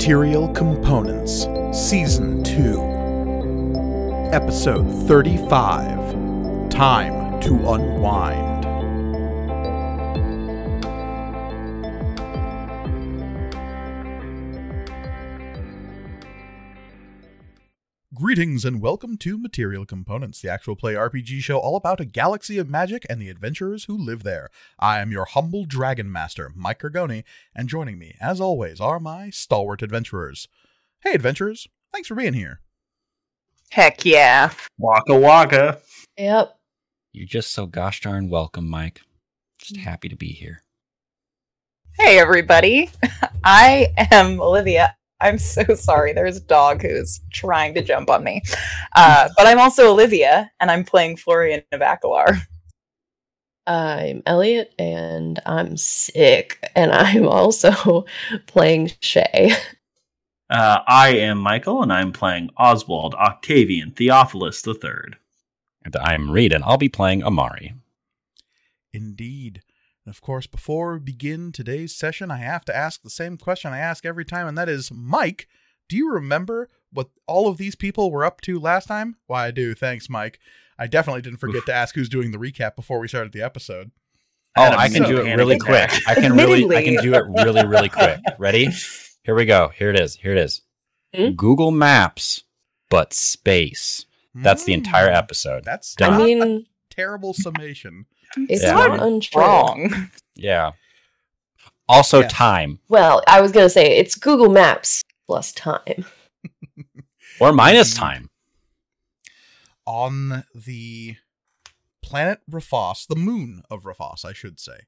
Material Components, Season 2, Episode 35 Time to Unwind. Greetings and welcome to Material Components, the actual play RPG show all about a galaxy of magic and the adventurers who live there. I am your humble dragon master, Mike Gargoni, and joining me, as always, are my stalwart adventurers. Hey, adventurers, thanks for being here. Heck yeah. Waka waka. Yep. You're just so gosh darn welcome, Mike. Just mm. happy to be here. Hey, everybody. I am Olivia. I'm so sorry. There's a dog who's trying to jump on me. Uh, but I'm also Olivia, and I'm playing Florian of Akalar. I'm Elliot and I'm sick. And I'm also playing Shay. Uh, I am Michael, and I'm playing Oswald Octavian Theophilus III. And I'm Reed, and I'll be playing Amari. Indeed. And of course, before we begin today's session, I have to ask the same question I ask every time, and that is Mike, do you remember what all of these people were up to last time? Why, I do. Thanks, Mike. I definitely didn't forget to ask who's doing the recap before we started the episode. Oh, Adam, I can so do it really panic quick. I can really, I can do it really, really quick. Ready? Here we go. Here it is. Here it is. Hmm? Google Maps, but space. That's the entire Hmm. episode. That's Done. I not a mean, terrible summation. It's Yeah. not untrue. Wrong. Yeah. Also, Yeah. time Well, I was going to say it's Google Maps plus time. or minus Mhm. time. on the planet Rafos, the moon of Rafos, I should say,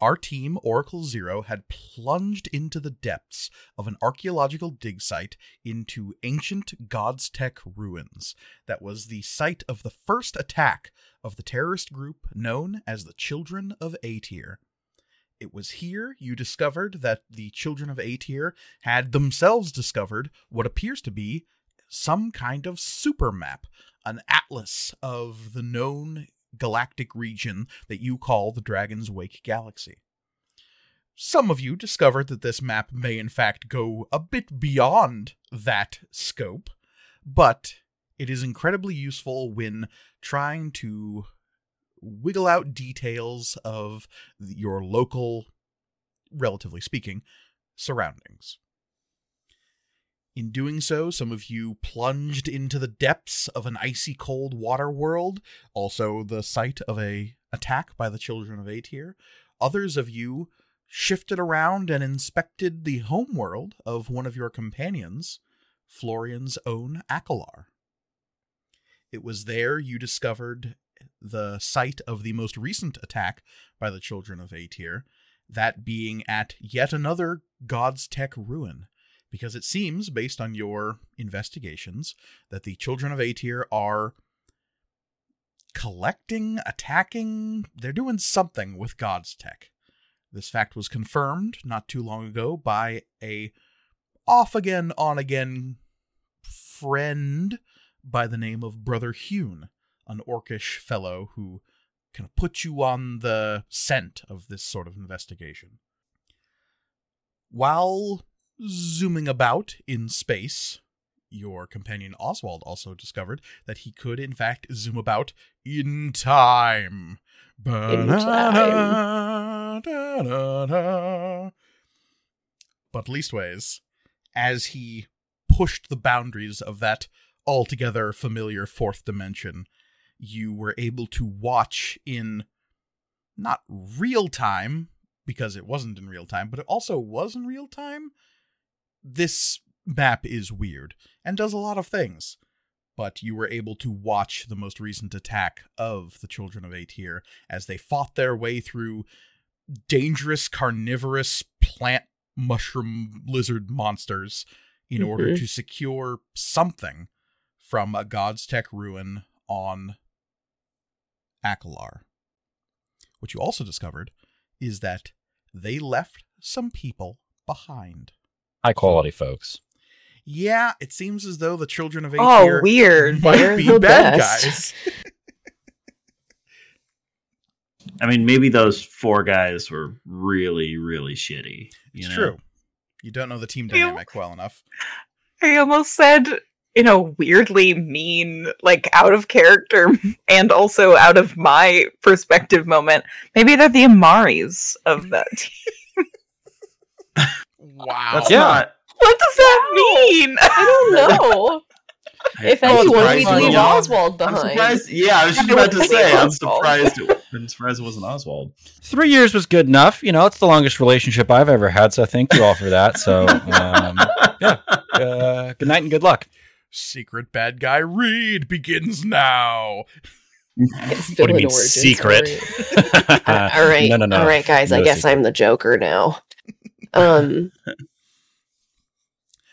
our team, Oracle Zero, had plunged into the depths of an archaeological dig site into ancient God's Tech ruins. That was the site of the first attack of the terrorist group known as the Children of Aetyr. It was here you discovered that the Children of Aetyr had themselves discovered what appears to be some kind of super map, an atlas of the known galactic region that you call the Dragon's Wake Galaxy. Some of you discovered that this map may in fact go a bit beyond that scope, but it is incredibly useful when trying to wiggle out details of your local, relatively speaking, surroundings. In doing so, some of you plunged into the depths of an icy cold water world, also the site of a attack by the children of Aetyr. Others of you shifted around and inspected the homeworld of one of your companions, Florian's own Akalar. It was there you discovered the site of the most recent attack by the children of Aetyr, that being at yet another God's Tech ruin because it seems, based on your investigations, that the children of Aetyr are collecting, attacking, they're doing something with God's tech. This fact was confirmed not too long ago by a off again, on again friend by the name of Brother Hune, an orcish fellow who kind of put you on the scent of this sort of investigation. While zooming about in space, your companion Oswald also discovered that he could, in fact, zoom about in time. Ba-da-da-da-da-da. But leastways, as he pushed the boundaries of that altogether familiar fourth dimension, you were able to watch in not real time, because it wasn't in real time, but it also was in real time. This map is weird and does a lot of things, but you were able to watch the most recent attack of the Children of Aetyr as they fought their way through dangerous carnivorous plant mushroom lizard monsters in order Mhm. to secure something from a God's Tech ruin on Akalar. What you also discovered is that they left some people behind. High quality, folks. Yeah, it seems as though the children of Oh, Aetyr weird. might They're be the bad best. guys. I mean, maybe those four guys were really, really shitty. You It's know? true. You don't know the team You- dynamic well enough. I almost said in a weirdly mean, like out of character and also out of my perspective moment. Maybe they're the Amaris of that team. Wow. That's Yeah. not. What does that mean? I don't know. if I'm anyone, surprised we'd leave wasn't- Oswald I'm behind. surprised. Yeah, I was just about to say. I'm surprised. It, I'm surprised it wasn't Oswald. Three years was good enough. You know, it's the longest relationship I've ever had. So thank you all for that. So, um, yeah. Uh, good night and good luck. Secret bad guy read begins now. It's What do you mean, origin secret? All right, No, no, no. all right, guys. I guess secret. I'm the Joker now. Um.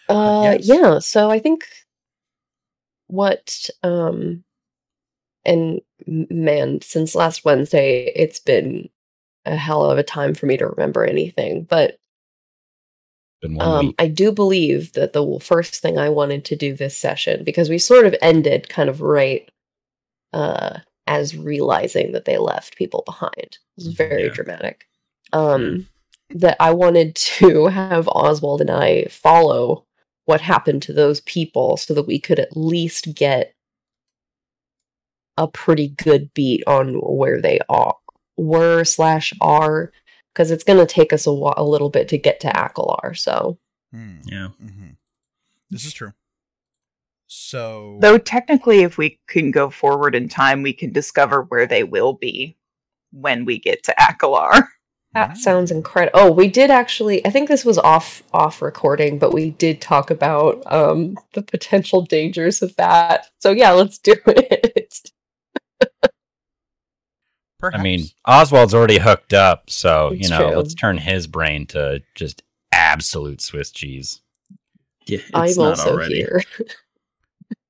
Uh, yes. yeah. So I think what um, and man, since last Wednesday, it's been a hell of a time for me to remember anything. But um. I do believe that the first thing I wanted to do this session, because we sort of ended kind of right uh, as realizing that they left people behind. It was very Yeah. dramatic. Um, That I wanted to have Oswald and I follow what happened to those people so that we could at least get a pretty good beat on where they are were slash are because it's going to take us a, whi- a little bit to get to Akalar. So Hmm. Yeah. hmm This is true. So Though technically, if we can go forward in time, we can discover where they will be when we get to Akalar. that sounds incredible. Oh, we did actually. I think this was off off recording, but we did talk about um the potential dangers of that. So yeah, let's do it. I mean, Oswald's already hooked up, so you know, true. let's turn his brain to just absolute Swiss cheese. Yeah. It's I'm not also already. here.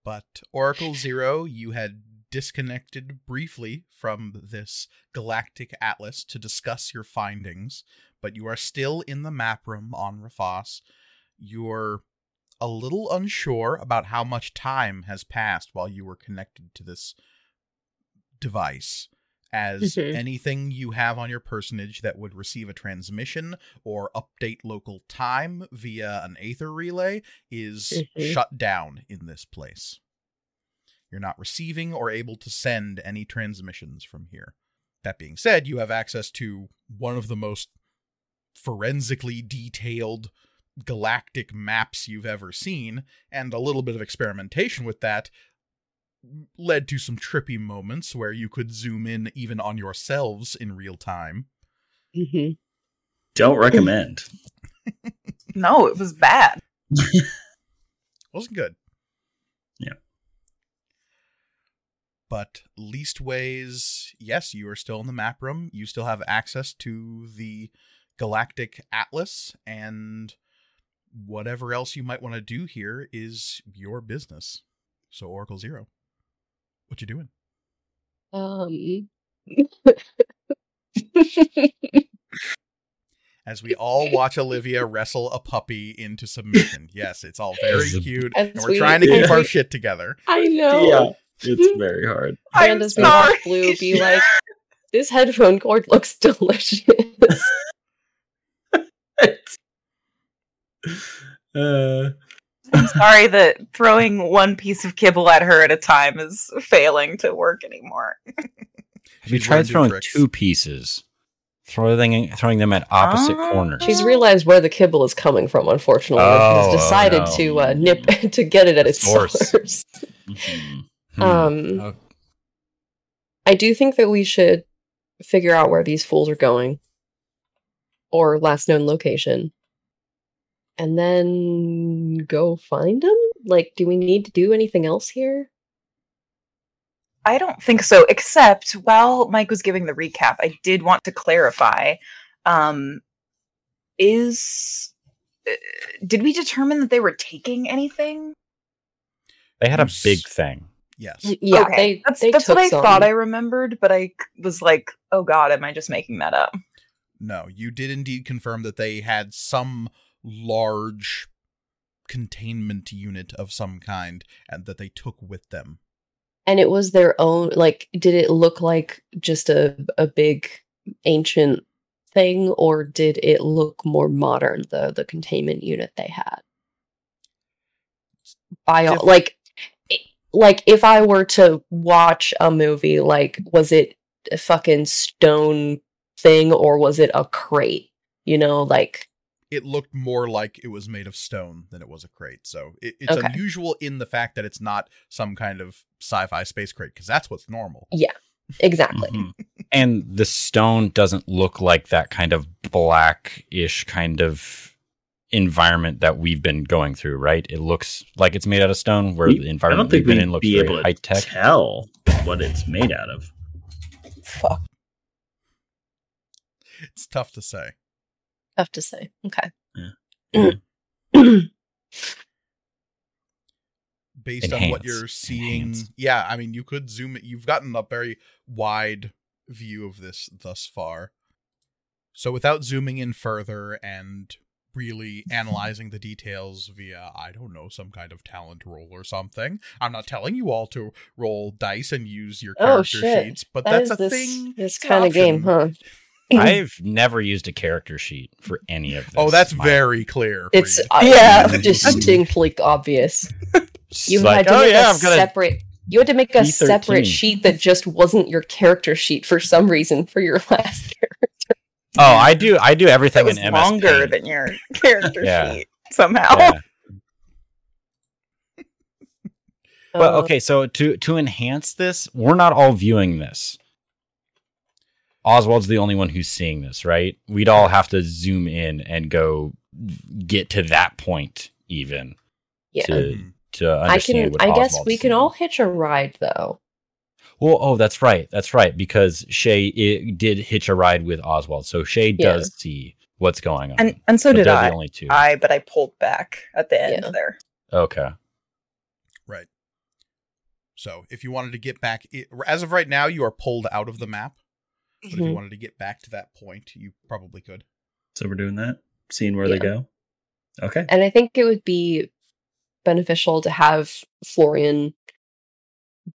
But Oracle Zero, you had disconnected briefly from this galactic atlas to discuss your findings, but you are still in the map room on Rafos. You're a little unsure about how much time has passed while you were connected to this device. As Mhm. anything you have on your personage that would receive a transmission or update local time via an Aether relay is Mhm. shut down in this place. You're not receiving or able to send any transmissions from here. That being said, you have access to one of the most forensically detailed galactic maps you've ever seen, and a little bit of experimentation with that led to some trippy moments where you could zoom in even on yourselves in real time. Mm-hmm. Don't recommend. No, it was bad. Wasn't good. But leastways, yes, you are still in the map room. You still have access to the galactic atlas and whatever else you might want to do here is your business. So Oracle Zero. What you doing? Um. As we all watch Olivia wrestle a puppy into submission. Yes, it's all very cute, As and we're we- trying to as keep our shit together. I know. Yeah. It's very hard. I'm And as we sorry. Blue be like, "This headphone cord looks delicious." uh, I'm sorry that throwing one piece of kibble at her at a time is failing to work anymore. Have you tried throwing tricks. two pieces? Throwing throwing them at opposite Ah. corners. She's realized where the kibble is coming from. Unfortunately, and Oh, has decided no. to uh, nip to get it at its Source. source. mhm. Hmm. Um, Oh. I do think that we should figure out where these fools are going, or last known location, and then go find them. Like, do we need to do anything else here? I don't think so, except while Mike was giving the recap, I did want to clarify. Um, is. uh, Did we determine that they were taking anything? they had a big thing. Yes. Yeah, Okay, they that's, they that's took what I some. thought I remembered, but I was like, oh god, am I just making that up? No, you did indeed confirm that they had some large containment unit of some kind and that they took with them. and it was their own. Like, did it look like just a a big ancient thing, or did it look more modern? The the containment unit they had. By all, like, i- like if I were to watch a movie, like, was it a fucking stone thing or was it a crate? You know, like, it looked more like it was made of stone than it was a crate. So it, it's Okay. unusual in the fact that it's not some kind of sci-fi space crate because that's what's normal. Yeah, exactly. Mhm. And the stone doesn't look like that kind of blackish kind of environment that we've been going through, right? It looks like it's made out of stone, where We- the I environment don't think we've been we'd in looks be very able to high tech. tell what it's made out of. Fuck. It's tough to say. Tough to say. Okay. based on what you're seeing. Enhance. Yeah, I mean, you could zoom it. You've gotten a very wide view of this thus far. So without zooming in further and really analyzing the details via, I don't know, some kind of talent roll or something. I'm not telling you all to roll dice and use your Oh, character shit. sheets, but That that's a this, thing. This It's an kind of game, huh? I've never used a character sheet for any of this. Oh, that's My- very clear. It's uh, Yeah. distinctly obvious. it's You like, had to oh make yeah, a I've got a separate. You had to make a B13. separate sheet that just wasn't your character sheet for some reason for your last character. Oh, I do. I do That everything was in MS longer Paint. than your character Yeah. sheet somehow. Yeah. Well, Uh, okay, so to to enhance this, we're not all viewing this. Oswald's the only one who's seeing this, right? We'd all have to zoom in and go get to that point, even Yeah. to Mhm. to I understand can. what I guess Oswald's we can all hitch a ride though. Well, oh, that's right, that's right, because Shay it, did hitch a ride with Oswald, so Shay Yeah. does see what's going on. And and so But did I. The only two. I but I pulled back at the end Yeah. there. okay. Right. So if you wanted to get back, i- as of right now, you are pulled out of the map. But if you Mhm. wanted to get back to that point, you probably could. So we're doing that, seeing where they go. Okay. And I think it would be beneficial to have Florian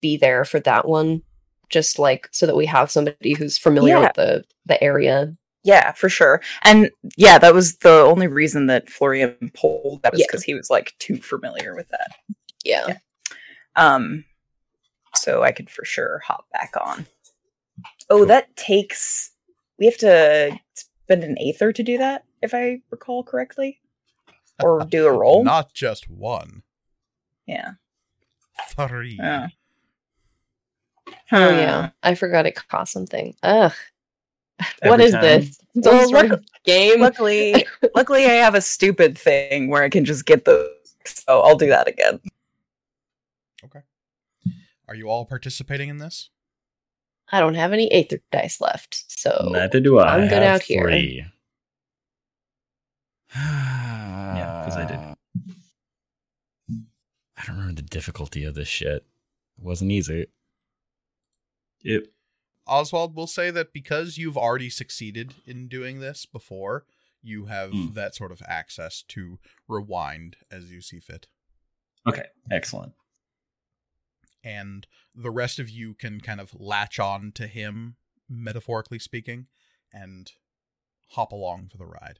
be there for that one, just like so that we have somebody who's familiar Yeah. with the the area. Yeah, for sure. And yeah, that was the only reason that Florian pulled that was Yeah. because he was like too familiar with that. Yeah. Yeah. Um so I could for sure hop back on. Oh, that takes we have to spend an aether to do that, if I recall correctly. Or do a roll. Not just one, yeah. three. Yeah. Oh yeah. I forgot it cost something. Ugh. Every what is time. this? Some Well, sort look- game? Luckily, luckily I have a stupid thing where I can just get those. So I'll do that again. Okay. Are you all participating in this? I don't have any aether dice left, so Neither do I. I'm good have out here. yeah, because I did. I don't remember the difficulty of this shit. It wasn't easy. Yep. Oswald will say that because you've already succeeded in doing this before, you have Hmm. that sort of access to rewind as you see fit. Okay. Excellent. And the rest of you can kind of latch on to him, metaphorically speaking, and hop along for the ride.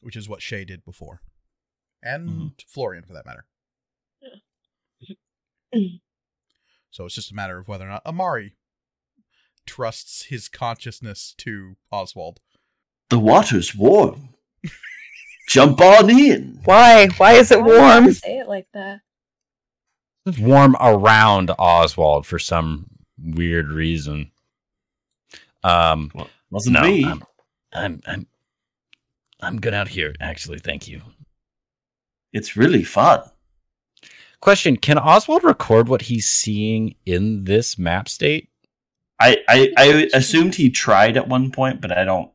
Which is what Shay did before. And Mhm. Florian, for that matter. So it's just a matter of whether or not Amari trusts his consciousness to Oswald. The water's warm. Jump on in. Why? Why is it Why would you warm? Say it like that. It's warm around Oswald for some weird reason. Um, Well, wasn't no, me. I'm, I'm, I'm, I'm good out here. Actually, thank you. It's really fun. Question: Can Oswald record what he's seeing in this map state? I, I, I assumed he tried at one point, but I don't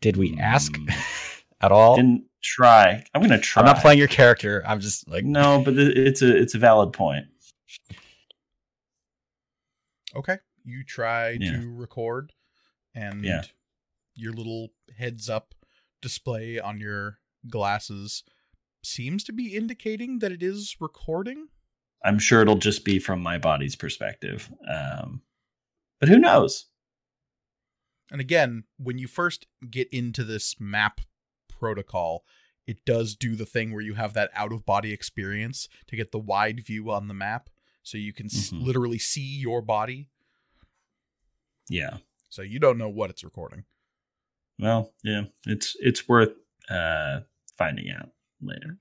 Did we ask Hmm. at all? didn't try. I'm gonna try. I'm not playing your character. I'm just like No, but it's a it's a valid point. Okay. You try Yeah. to record, and Yeah. your little heads up display on your glasses seems to be indicating that it is recording. I'm sure it'll just be from my body's perspective. Um, but who knows? And again, when you first get into this map protocol, it does do the thing where you have that out of body experience to get the wide view on the map so you can s- Mhm. literally see your body. Yeah. So you don't know what it's recording. Well, yeah, it's it's worth uh finding out later.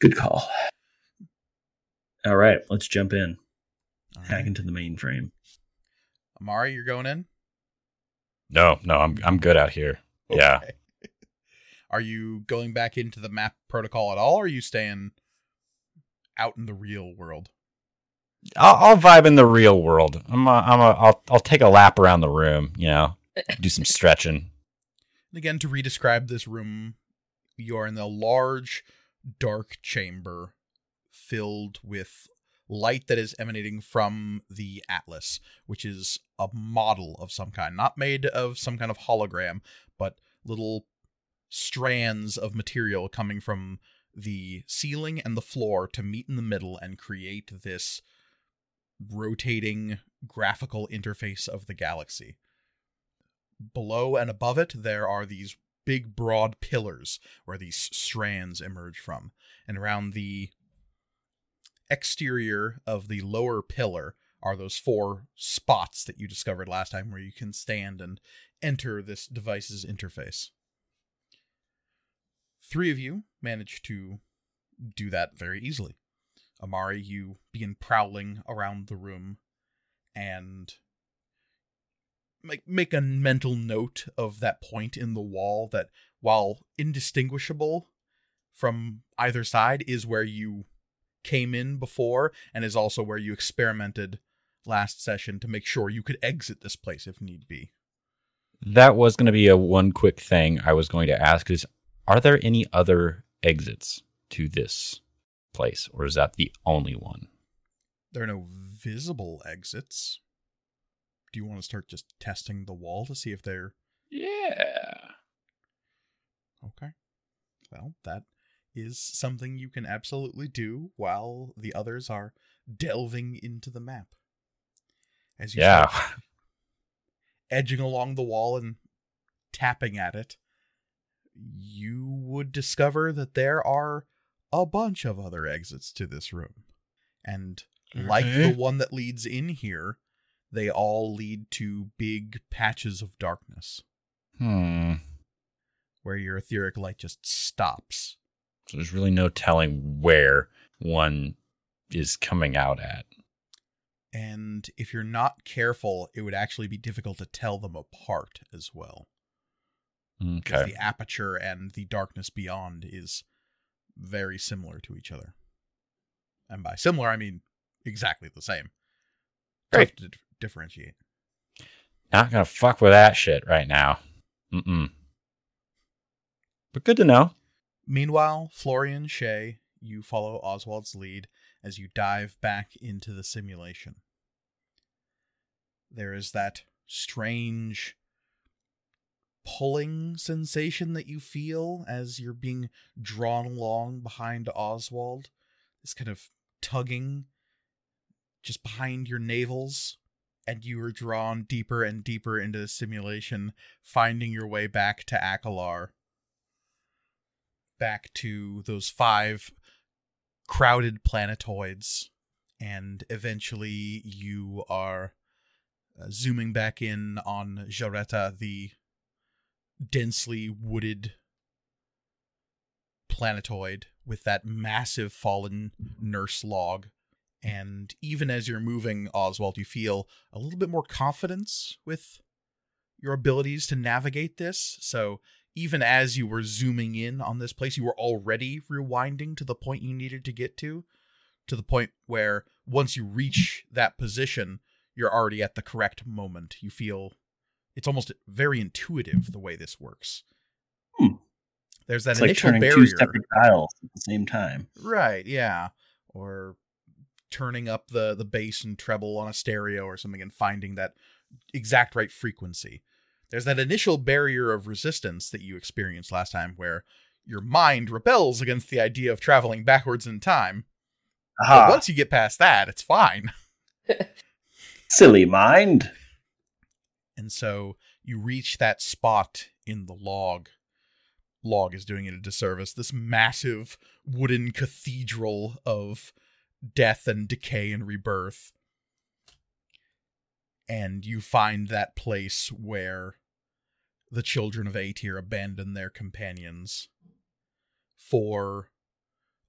Good call. All right, let's jump in. All Hack into the mainframe. Amari, you're going in? No, no, I'm I'm good out here. Yeah. Are you going back into the map protocol at all, or are you staying out in the real world? I'll, I'll vibe in the real world. I'm a, I'm a, I'll I'll take a lap around the room. You know, do some stretching. And again, to re-describe this room, you are in a large, dark chamber filled with light that is emanating from the Atlas, which is a model of some kind, not made of some kind of hologram, but little strands of material coming from the ceiling and the floor to meet in the middle and create this rotating graphical interface of the galaxy. Below and above it there are these big broad pillars where these strands emerge from. And around the exterior of the lower pillar are those four spots that you discovered last time where you can stand and enter this device's interface. Three of you manage to do that very easily. Amari you begin prowling around the room and make make a mental note of that point in the wall that while indistinguishable from either side is where you came in before and is also where you experimented last session to make sure you could exit this place if need be. That was going to be a one quick thing I was going to ask is are there any other exits to this place or is that the only one? There are no visible exits. Do you want to start just testing the wall to see if they're Yeah. okay? Well, that is something you can absolutely do while the others are delving into the map. As you Yeah. edging along the wall and tapping at it, you would discover that there are a bunch of other exits to this room. And like the one that leads in here, they all lead to big patches of darkness Hmm. where your etheric light just stops. So there's really no telling where one is coming out at. And if you're not careful, it would actually be difficult to tell them apart as well. Okay. the aperture and the darkness beyond is very similar to each other. And by similar, I mean exactly the same. Great. Tough to differentiate. Not gonna fuck with that shit right now. Mm-mm. But good to know. Meanwhile, Florian Shea, you follow Oswald's lead as you dive back into the simulation. There is that strange pulling sensation that you feel as you're being drawn along behind Oswald. This kind of tugging just behind your navels, and you are drawn deeper and deeper into the simulation, finding your way back to Akalar back to those five crowded planetoids, and eventually you are uh, zooming back in on Jareta, the densely wooded planetoid with that massive fallen nurse log. And even as you're moving, Oswald, you feel a little bit more confidence with your abilities to navigate this. So even as you were zooming in on this place, you were already rewinding to the point you needed to get to, to the point where once you reach that position, you're already at the correct moment. You feel it's almost very intuitive the way this works. Hmm. There's that it's like turning barrier. two separate dials at the same time. Right, yeah. Or turning up the the bass and treble on a stereo or something and finding that exact right frequency. There's that initial barrier of resistance that you experienced last time where your mind rebels against the idea of traveling backwards in time. But once you get past that, it's fine. Silly mind. And so you reach that spot in the log. Log is doing it a disservice. This massive wooden cathedral of death and decay and rebirth. And you find that place where the children of Aetyr abandon their companions for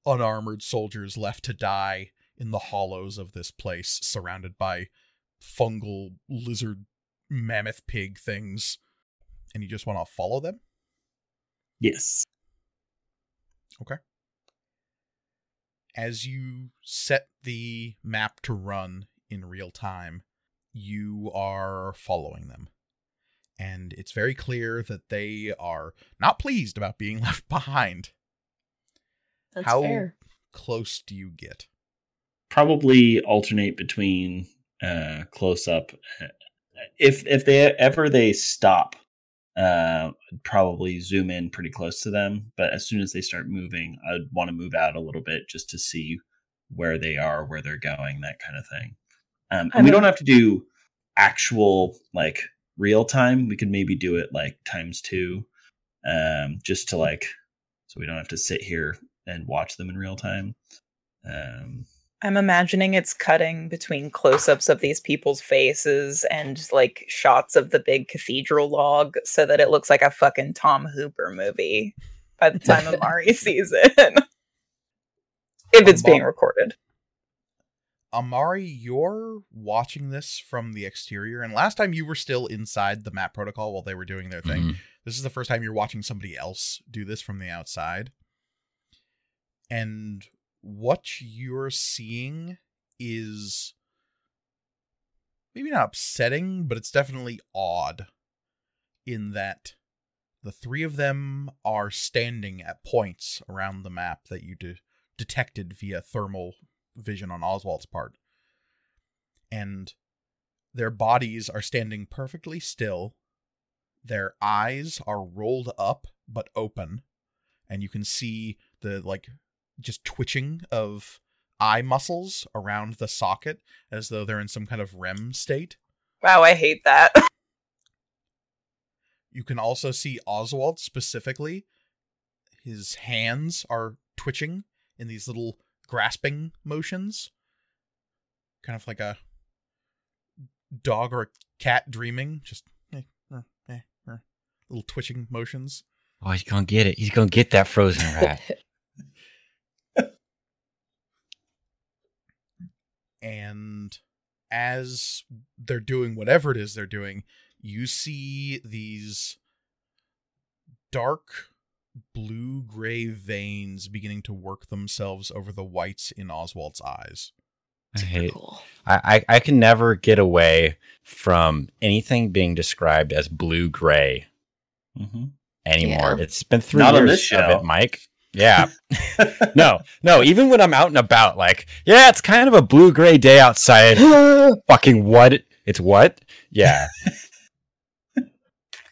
unarmored soldiers left to die in the hollows of this place, surrounded by fungal lizard mammoth pig things. And you just want to follow them? Yes. As you set the map to run in real time, you are following them. And it's very clear that they are not pleased about being left behind. That's How fair. close do you get? Probably alternate between uh, close up. If if they ever they stop, uh, I'd probably zoom in pretty close to them. But as soon as they start moving, I'd want to move out a little bit just to see where they are, where they're going, that kind of thing. Um, I and we don't have to do actual like real time. We could maybe do it like times two, um, just to like so we don't have to sit here and watch them in real time. Um, I'm imagining it's cutting between close ups of these people's faces and like shots of the big cathedral log so that it looks like a fucking Tom Hooper movie by the time Amari sees it. if it's being recorded. Amari, you're watching this from the exterior, and last time you were still inside the map protocol while they were doing their thing. Mhm. This is the first time you're watching somebody else do this from the outside. And what you're seeing is maybe not upsetting, but it's definitely odd in that the three of them are standing at points around the map that you de- detected via thermal vision on Oswald's part. And their bodies are standing perfectly still. Their eyes are rolled up but open, and you can see the like just twitching of eye muscles around the socket as though they're in some kind of REM state. Wow, I hate that. You can also see Oswald specifically. His hands are twitching in these little grasping motions. Kind of like a dog or a cat dreaming. Just eh, eh, eh, eh, little twitching motions. Oh, he's gonna get it. He's gonna get that frozen rat. And as they're doing whatever it is they're doing, you see these dark blue gray veins beginning to work themselves over the whites in Oswald's eyes. I hate. I, I I can never get away from anything being described as blue gray mhm. anymore. Yeah. It's been three Not on years this of it, Mike. Yeah. no, no. Even when I'm out and about, like, yeah, it's kind of a blue gray day outside. Fucking what? It's what? Yeah.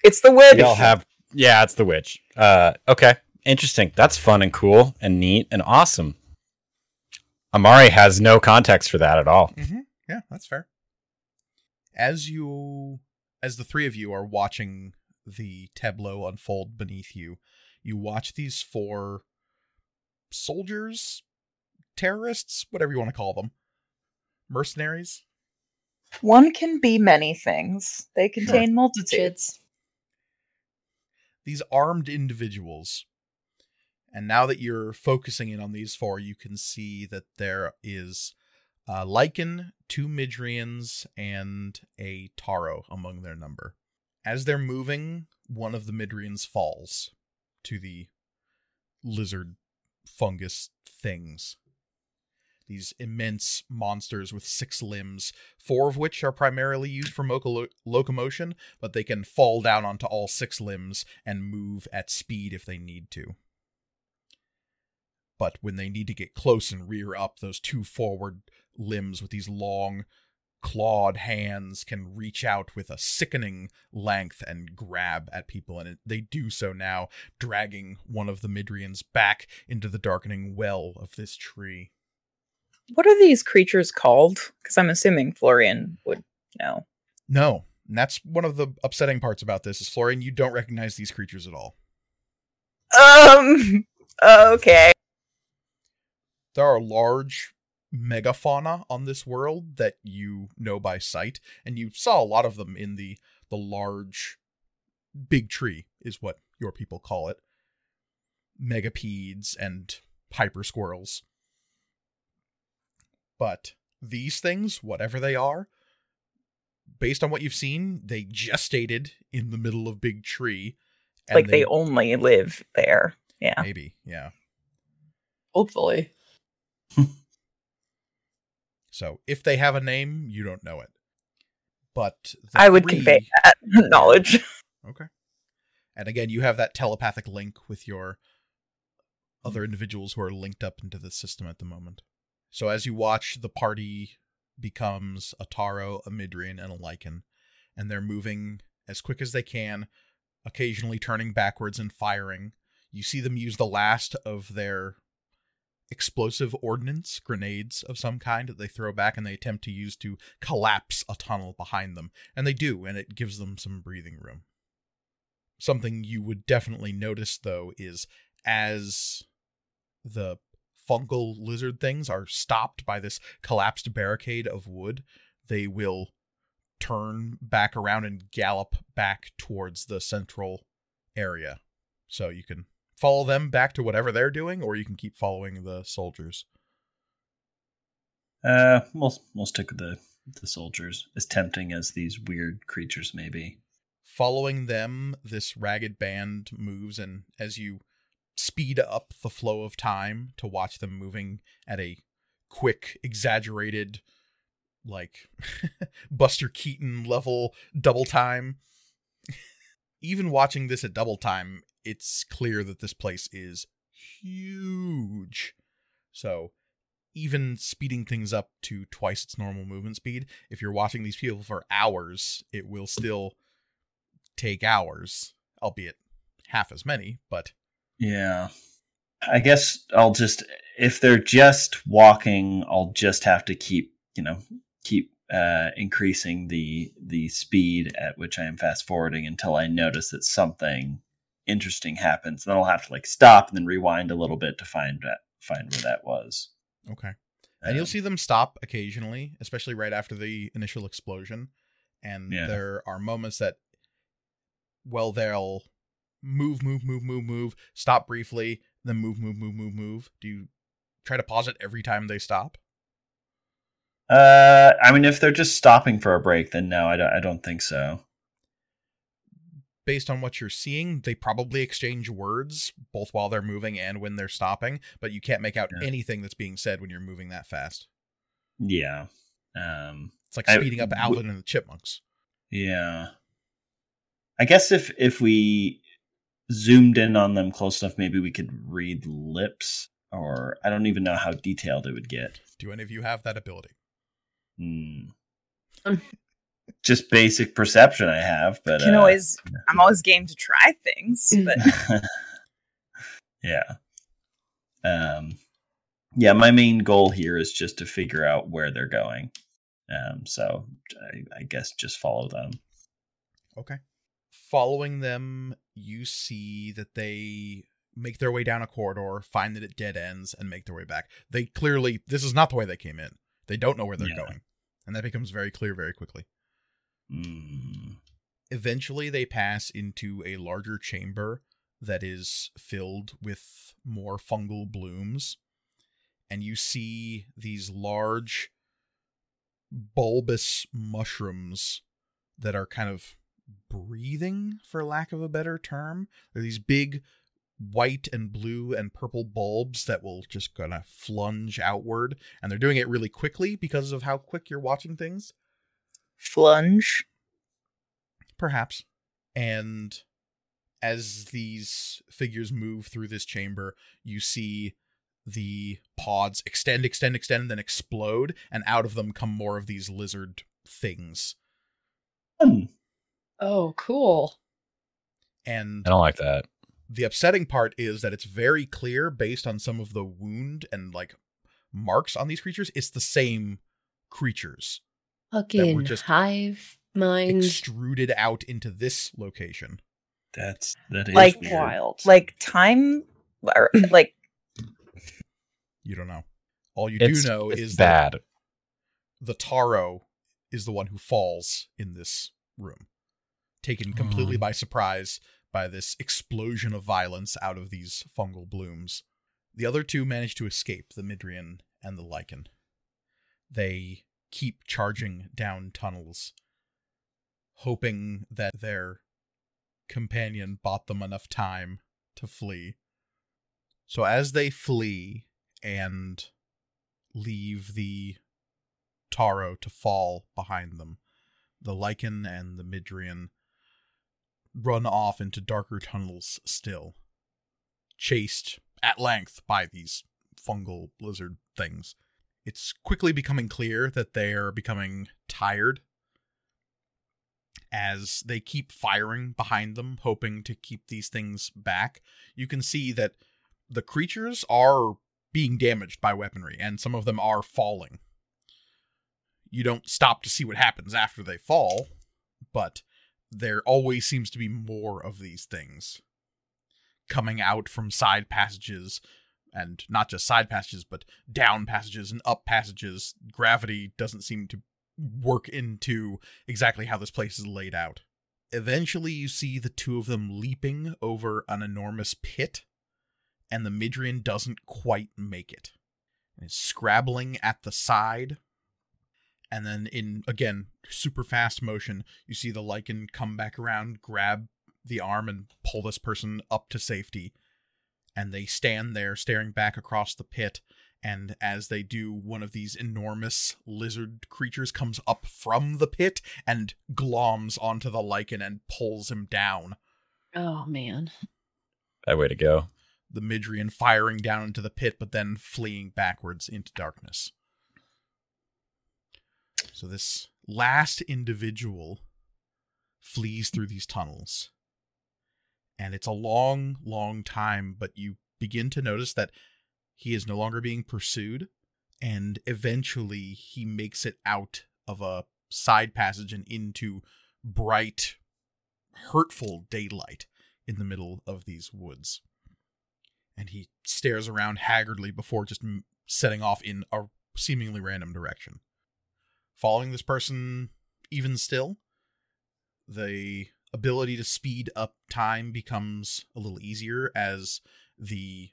it's the witch. We all have. Yeah, it's the witch. Uh, okay, interesting. That's fun and cool and neat and awesome. Amari has no context for that at all. Mm-hmm. Yeah, that's fair. As you, as the three of you are watching the tableau unfold beneath you, you watch these four soldiers, terrorists, whatever you want to call them, mercenaries. One can be many things. They contain multitudes. These armed individuals. And now that you're focusing in on these four, you can see that there is uh, Lycan, two Midrians, and a Taro among their number. As they're moving, one of the Midrians falls to the lizard fungus things. These immense monsters with six limbs, four of which are primarily used for locomotion, but they can fall down onto all six limbs and move at speed if they need to. But when they need to get close and rear up, those two forward limbs with these long, clawed hands can reach out with a sickening length and grab at people, and they do so now, dragging one of the Midrians back into the darkening well of this tree. What are these creatures called? Because I'm assuming Florian would know. No, And that's one of the upsetting parts about this is Florian, you don't recognize these creatures at all. Um. Okay. There are large megafauna on this world that you know by sight, and you saw a lot of them in the the large big tree is what your people call it. Megapedes and hyper squirrels. But these things, whatever they are, based on what you've seen, they gestated in the middle of big tree. and like they only live there. Yeah. maybe, yeah. Hopefully. So if they have a name, you don't know it. But I would three- convey that knowledge. Okay. And again, you have that telepathic link with your other mm-hmm. individuals who are linked up into the system at the moment. So as you watch, the party becomes a Taro, a Midrian, and a Lycan, and they're moving as quick as they can, occasionally turning backwards and firing. You see them use the last of their explosive ordnance, grenades of some kind that they throw back and they attempt to use to collapse a tunnel behind them. And they do, and it gives them some breathing room. Something you would definitely notice, though, is as the fungal lizard things are stopped by this collapsed barricade of wood, they will turn back around and gallop back towards the central area. So you can follow them back to whatever they're doing, or you can keep following the soldiers. Uh, we'll we'll stick with the the soldiers. As tempting as these weird creatures may be. Following them, this ragged band moves, and as you speed up the flow of time to watch them moving at a quick, exaggerated, like Buster Keaton level double time. Even watching this at double time, it's clear that this place is huge. So, even speeding things up to twice its normal movement speed, if you're watching these people for hours, it will still take hours, albeit half as many, but Yeah. I guess I'll just if they're just walking, I'll just have to keep, you know, keep uh increasing the the speed at which I am fast forwarding until I notice that something interesting happens. Then I'll have to like stop and then rewind a little bit to find that find where that was. okay. And you'll Um, see them stop occasionally, especially right after the initial explosion. And Yeah. there are moments that, well, they'll move, move, move, move, move, stop briefly, then move, move, move, move, move. Do you try to pause it every time they stop? Uh, I mean, if they're just stopping for a break, then no, I don't. I don't think so. Based on what you're seeing, they probably exchange words both while they're moving and when they're stopping, but you can't make out Yeah. anything that's being said when you're moving that fast. Yeah. Um. It's like I- speeding up w- Alvin and the Chipmunks. Yeah. I guess if if we zoomed in on them close enough, maybe we could read lips, or I don't even know how detailed it would get. Do any of you have that ability? Hmm. Just basic perception I have, but can uh, always. I'm always game to try things, but yeah. Um. Yeah, my main goal here is just to figure out where they're going. Um. So I, I guess just follow them. Okay. Following them, you see that they make their way down a corridor, find that it dead ends, and make their way back. They clearly, this is not the way they came in. They don't know where they're Yeah. going. And that becomes very clear very quickly. Mm. Eventually, they pass into a larger chamber that is filled with more fungal blooms. And you see these large, bulbous mushrooms that are kind of breathing, for lack of a better term. They're these big white and blue and purple bulbs that will just kind of flunge outward. And they're doing it really quickly because of how quick you're watching things. Flunge. Perhaps. And as these figures move through this chamber, you see the pods extend, extend, extend, and then explode, and out of them come more of these lizard things. Hmm. Oh, cool. And I don't like that. the upsetting part is that it's very clear based on some of the wound and like marks on these creatures, it's the same creatures. Fucking just- hive Mind extruded out into this location. That's that is Like weird. wild. Like time, or like You don't know. All you It's, do know it's is that the Taro is the one who falls in this room, taken completely Um. by surprise by this explosion of violence out of these fungal blooms. The other two manage to escape, the Midrian and the Lycan. They keep charging down tunnels, hoping that their companion bought them enough time to flee. So as they flee and leave the Taro to fall behind them, the Lycan and the Midrian run off into darker tunnels still, chased at length by these fungal lizard things. It's quickly becoming clear that they are becoming tired as they keep firing behind them, hoping to keep these things back. You can see that the creatures are being damaged by weaponry, and some of them are falling. You don't stop to see what happens after they fall, but there always seems to be more of these things coming out from side passages and not just side passages but down passages and up passages gravity doesn't seem to work into exactly how this place is laid out. Eventually you see the two of them leaping over an enormous pit and the midrian doesn't quite make it. And it's scrabbling at the side and then in again super fast motion you see the Lycan come back around grab the arm and pull this person up to safety and they stand there staring back across the pit and as they do one of these enormous lizard creatures comes up from the pit and gloms onto the Lycan and pulls him down Oh man. That way to go. the midrian firing down into the pit but then fleeing backwards into darkness so this last individual flees through these tunnels and it's a long long time but you begin to notice that he is no longer being pursued and eventually he makes it out of a side passage and into bright hurtful daylight in the middle of these woods and he stares around haggardly before just setting off in a seemingly random direction. Following this person, even still, the ability to speed up time becomes a little easier as the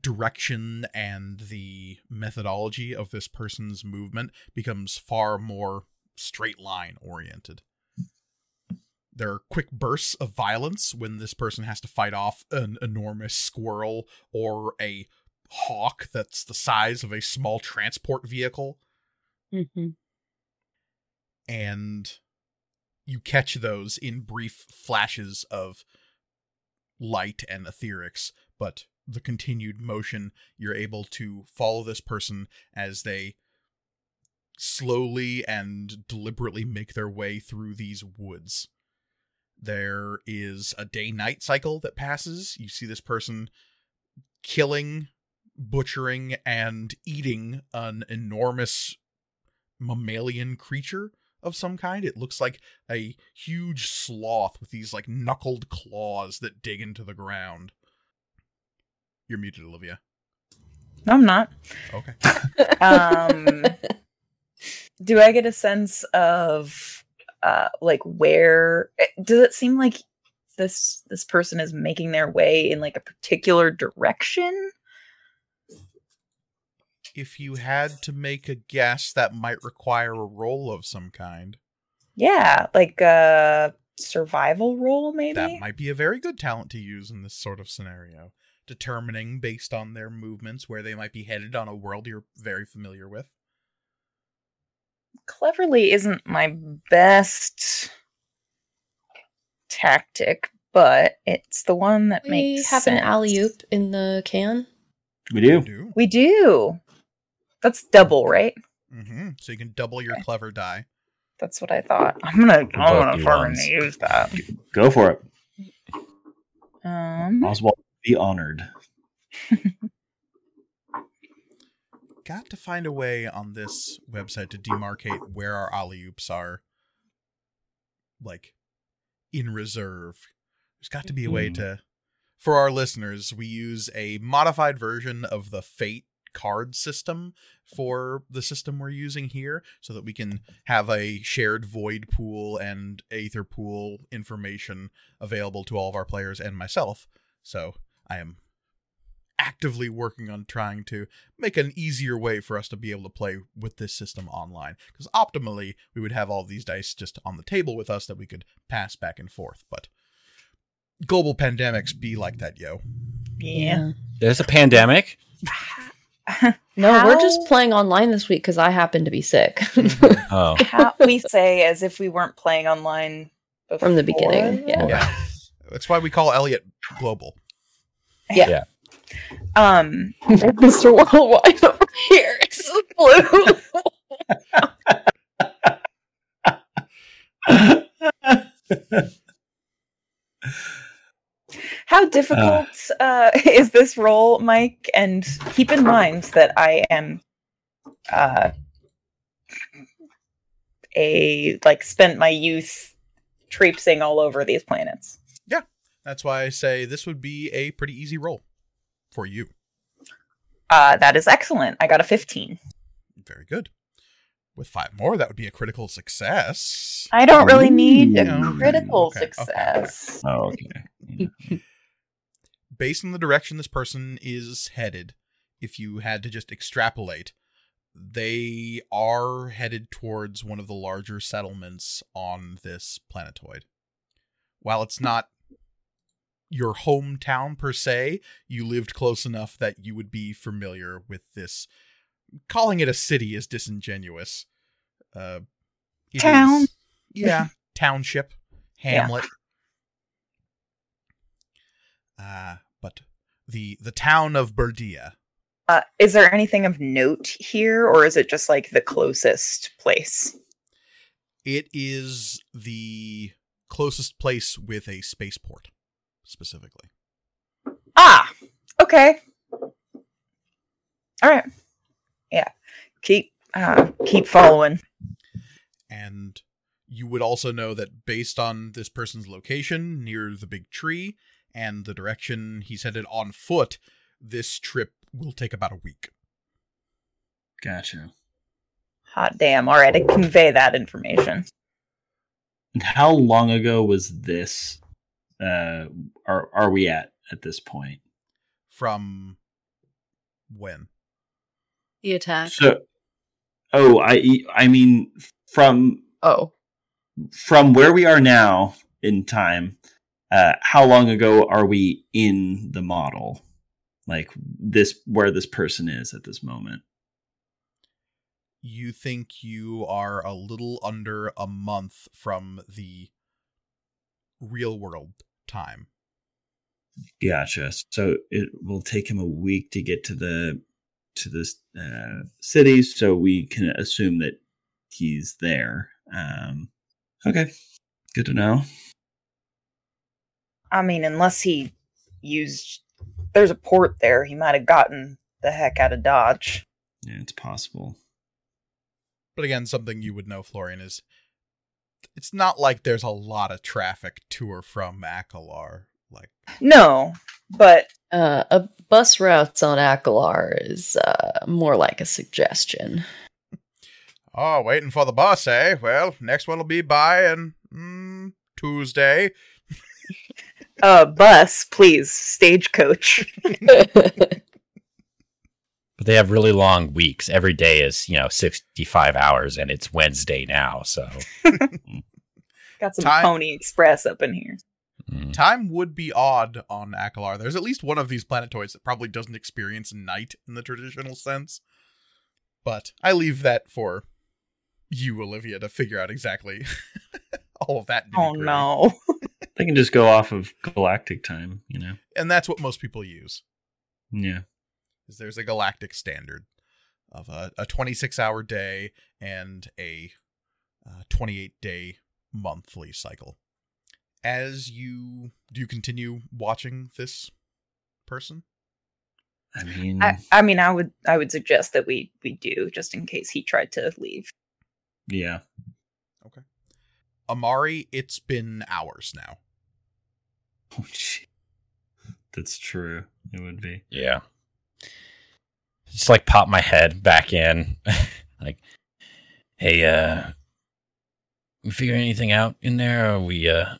direction and the methodology of this person's movement becomes far more straight line oriented. There are quick bursts of violence when this person has to fight off an enormous squirrel or a hawk that's the size of a small transport vehicle Mm-hmm. and you catch those in brief flashes of light and etherics but the continued motion you're able to follow this person as they slowly and deliberately make their way through these woods. There is a day night cycle that passes. You see this person killing butchering and eating an enormous mammalian creature of some kind. It looks like a huge sloth with these like knuckled claws that dig into the ground. You're muted, Olivia. no, I'm not. Okay. Um, do I get a sense of uh, like where? eh, Does it seem like this this person is making their way in like a particular direction? If you had to make a guess, that might require a roll of some kind. Yeah, like a survival roll, maybe. That might be a very good talent to use in this sort of scenario. Determining based on their movements where they might be headed on a world you're very familiar with. Cleverly isn't my best tactic, but it's the one that We makes have an sense. alley oop in the can. We You do. do. We do. That's double, right? Mm-hmm. So you can double your clever die. That's what I thought. I'm gonna. I'm both gonna do fucking use that. Go for it. Um, Oswald, be honored. got to find a way on this website to demarcate where our alley oops are like in reserve. There's got to be a way Mhm. to for our listeners, we use a modified version of the Fate card system for the system we're using here so that we can have a shared void pool and aether pool information available to all of our players and myself. So I am actively working on trying to make an easier way for us to be able to play with this system online because optimally we would have all these dice just on the table with us that we could pass back and forth but global pandemics be like that yo Yeah. There's a pandemic. No, we're just playing online this week because I happen to be sick Oh, How we say as if we weren't playing online from the beginning. Yeah. yeah that's why we call elliot global Yeah. Um. Mr. Worldwide over here. It's the flu. How difficult uh, is this roll, Mike? And keep in mind that I am uh, a like spent my youth traipsing all over these planets. Yeah, that's why i say this would be a pretty easy roll for you Uh, that is excellent. I got a 15. very good with five more that would be a critical success I don't really need a critical Okay, okay, okay. success. oh, okay. Yeah. based on the direction this person is headed, if you had to just extrapolate, they are headed towards one of the larger settlements on this planetoid. While it's not your hometown per se, you lived close enough that you would be familiar with this. Calling it a city is disingenuous. Uh, Town. is- yeah, township, Yeah. hamlet. Uh, but the the town of Berdia. Uh, is there anything of note here, or is it just like the closest place? It is the closest place with a spaceport, specifically. Ah, okay. All right. Yeah. Keep uh, keep following. And you would also know that based on this person's location near the big tree and the direction he's headed on foot, this trip will take about a week. Gotcha. Hot damn. All right, I convey that information. And how long ago was this? Uh, are are we at at this point? From when? The attack. So, oh, I I mean from Oh, from where we are now in time. Uh, how long ago are we in the model? Like this, where this person is at this moment. You think you are a little under a month from the real world time. Gotcha. So it will take him a week to get to the to this uh, city, so we can assume that he's there. Um, okay, good to know. I mean, unless he used. There's a port there. He might have gotten the heck out of Dodge. Yeah, it's possible. But again, something you would know, Florian, is it's not like there's a lot of traffic to or from Akalar. Like, No, but uh, a bus routes on Akalar is uh, more like a suggestion. oh, waiting for the bus, eh? Well, next one will be by and mm, Tuesday. uh, bus, please, stagecoach. but they have really long weeks. Every day is you know sixty five hours, and it's Wednesday now. So Got some Time- Pony Express up in here. mm. Time would be odd on Akalar. There's at least one of these planetoids that probably doesn't experience night in the traditional sense. But I leave that for you, Olivia, to figure out exactly all of that. Oh no. They can just go off of galactic time, you know. And that's what most people use. Yeah. is there's a galactic standard of a, a 26 hour day and a uh, 28 day monthly cycle. As you do you continue watching this person? I mean, I, I mean, I would, I would suggest that we, we do just in case he tried to leave. yeah. Okay. Amari, it's been hours now. Oh, gee. That's true. It would be. Yeah. Just like pop my head back in. like, hey, uh, we figure anything out in there? Or we, uh,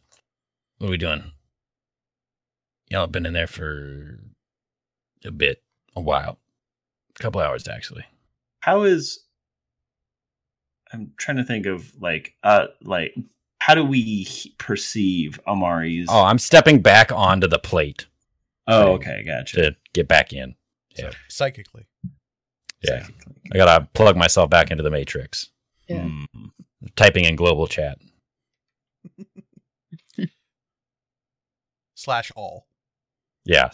what are we doing? Y'all have been in there for a bit, a while, a couple hours actually. How is? I'm trying to think of like uh like how do we perceive Amari's? Oh, I'm stepping back onto the plate oh okay, gotcha. to get back in. So, Yeah. psychically. Yeah. I gotta plug myself back into the matrix. Yeah. Hmm. Typing in global chat. Slash all. Yeah.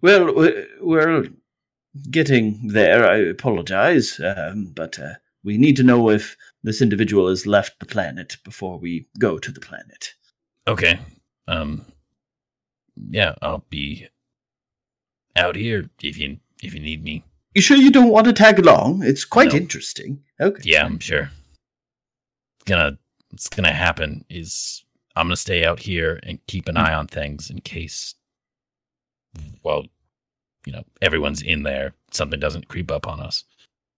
Well, we- we're getting there. I apologize, um, but uh, we need to know if this individual has left the planet before we go to the planet. Okay. Um. Yeah, I'll be out here if you if you need me. You sure you don't want to tag along? It's quite No. interesting. Okay. Yeah, I'm sure. It's gonna what's gonna happen is I'm gonna stay out here and keep an eye on things in case well, you know, everyone's in there, something doesn't creep up on us.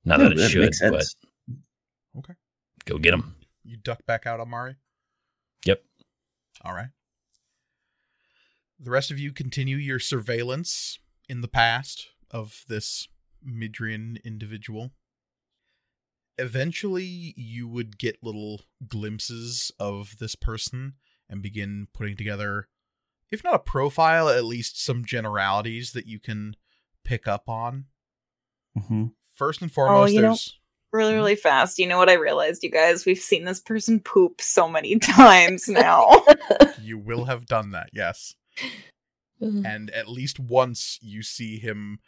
Not Yeah, that it that should, makes but. Go get him. You duck back out, Amari? Yep. All right. The rest of you continue your surveillance in the past of this Midrian individual. Eventually, you would get little glimpses of this person and begin putting together, if not a profile, at least some generalities that you can pick up on. hmm First and foremost, you know- there's Really, really fast. You know what I realized, you guys? We've seen this person poop so many times now. you will have done that, yes. Mm. and at least once you see him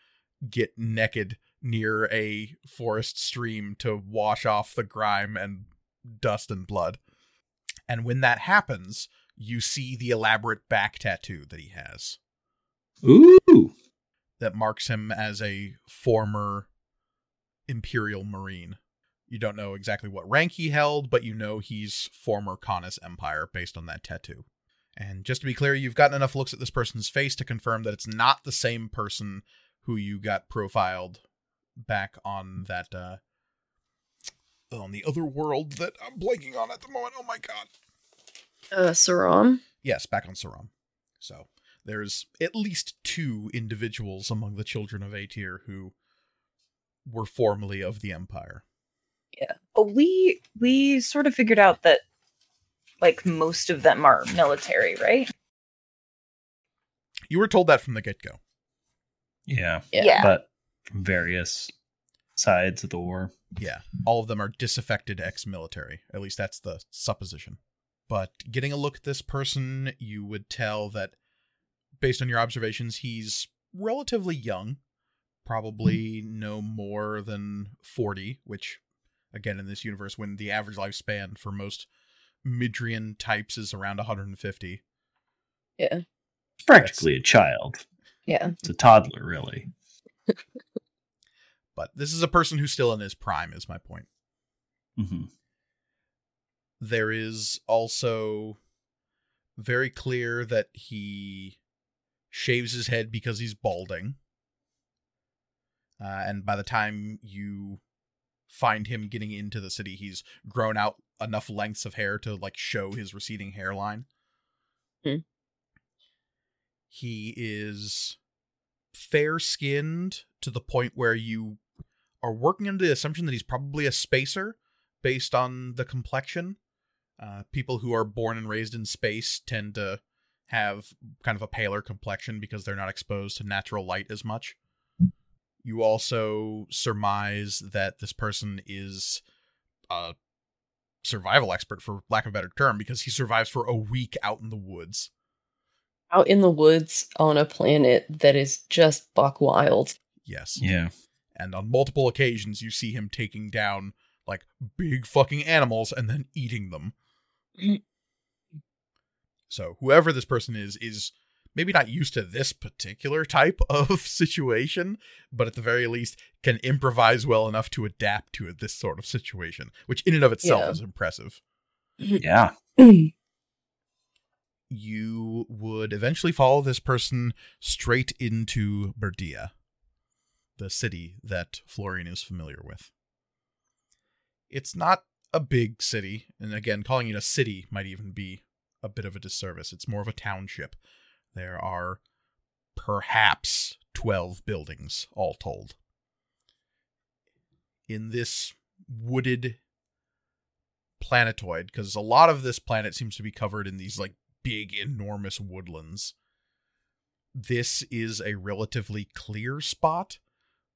get naked near a forest stream to wash off the grime and dust and blood. And when that happens, you see the elaborate back tattoo that he has Ooh. that marks him as a former Imperial Marine. You don't know exactly what rank he held, but you know he's former Canis Empire based on that tattoo. And just to be clear, you've gotten enough looks at this person's face to confirm that it's not the same person who you got profiled back on that uh on the other world that I'm blanking on at the moment. Oh my god. Uh, Saram. Yes, back on Saram. So there's at least two individuals among the children of Aetyr who were formerly of the Empire. But we we sort of figured out that like most of them are military, right? You were told that from the get go. Yeah. Yeah. But from various sides of the war. Yeah, all of them are disaffected ex military. At least that's the supposition. But getting a look at this person, you would tell that, based on your observations, he's relatively young, probably no more than 40, which, again, in this universe, when the average lifespan for most Midrian types is around 150. Yeah. It's practically a child. Yeah. It's a toddler, really. But this is a person who's still in his prime, is my point. hmm there is also very clear that he shaves his head because he's balding. Uh, and by the time you find him getting into the city, he's grown out enough lengths of hair to like show his receding hairline. Hmm. He is fair skinned to the point where you are working under the assumption that he's probably a spacer based on the complexion. Uh, people who are born and raised in space tend to have kind of a paler complexion because they're not exposed to natural light as much. You also surmise that this person is a survival expert, for lack of a better term, because he survives for a week out in the woods. Out in the woods on a planet that is just buck wild. Yes. Yeah. And on multiple occasions, you see him taking down like big fucking animals and then eating them. so whoever this person is is maybe not used to this particular type of situation, but at the very least can improvise well enough to adapt to this sort of situation, which in and of itself Yeah. is impressive. Mm-hmm. Yeah. you would eventually follow this person straight into Berdia, the city that Florian is familiar with. It's not a big city, and again, calling it a city might even be a bit of a disservice. It's more of a township. There are perhaps 12 buildings, all told. In this wooded planetoid, because a lot of this planet seems to be covered in these like big, enormous woodlands. This is a relatively clear spot,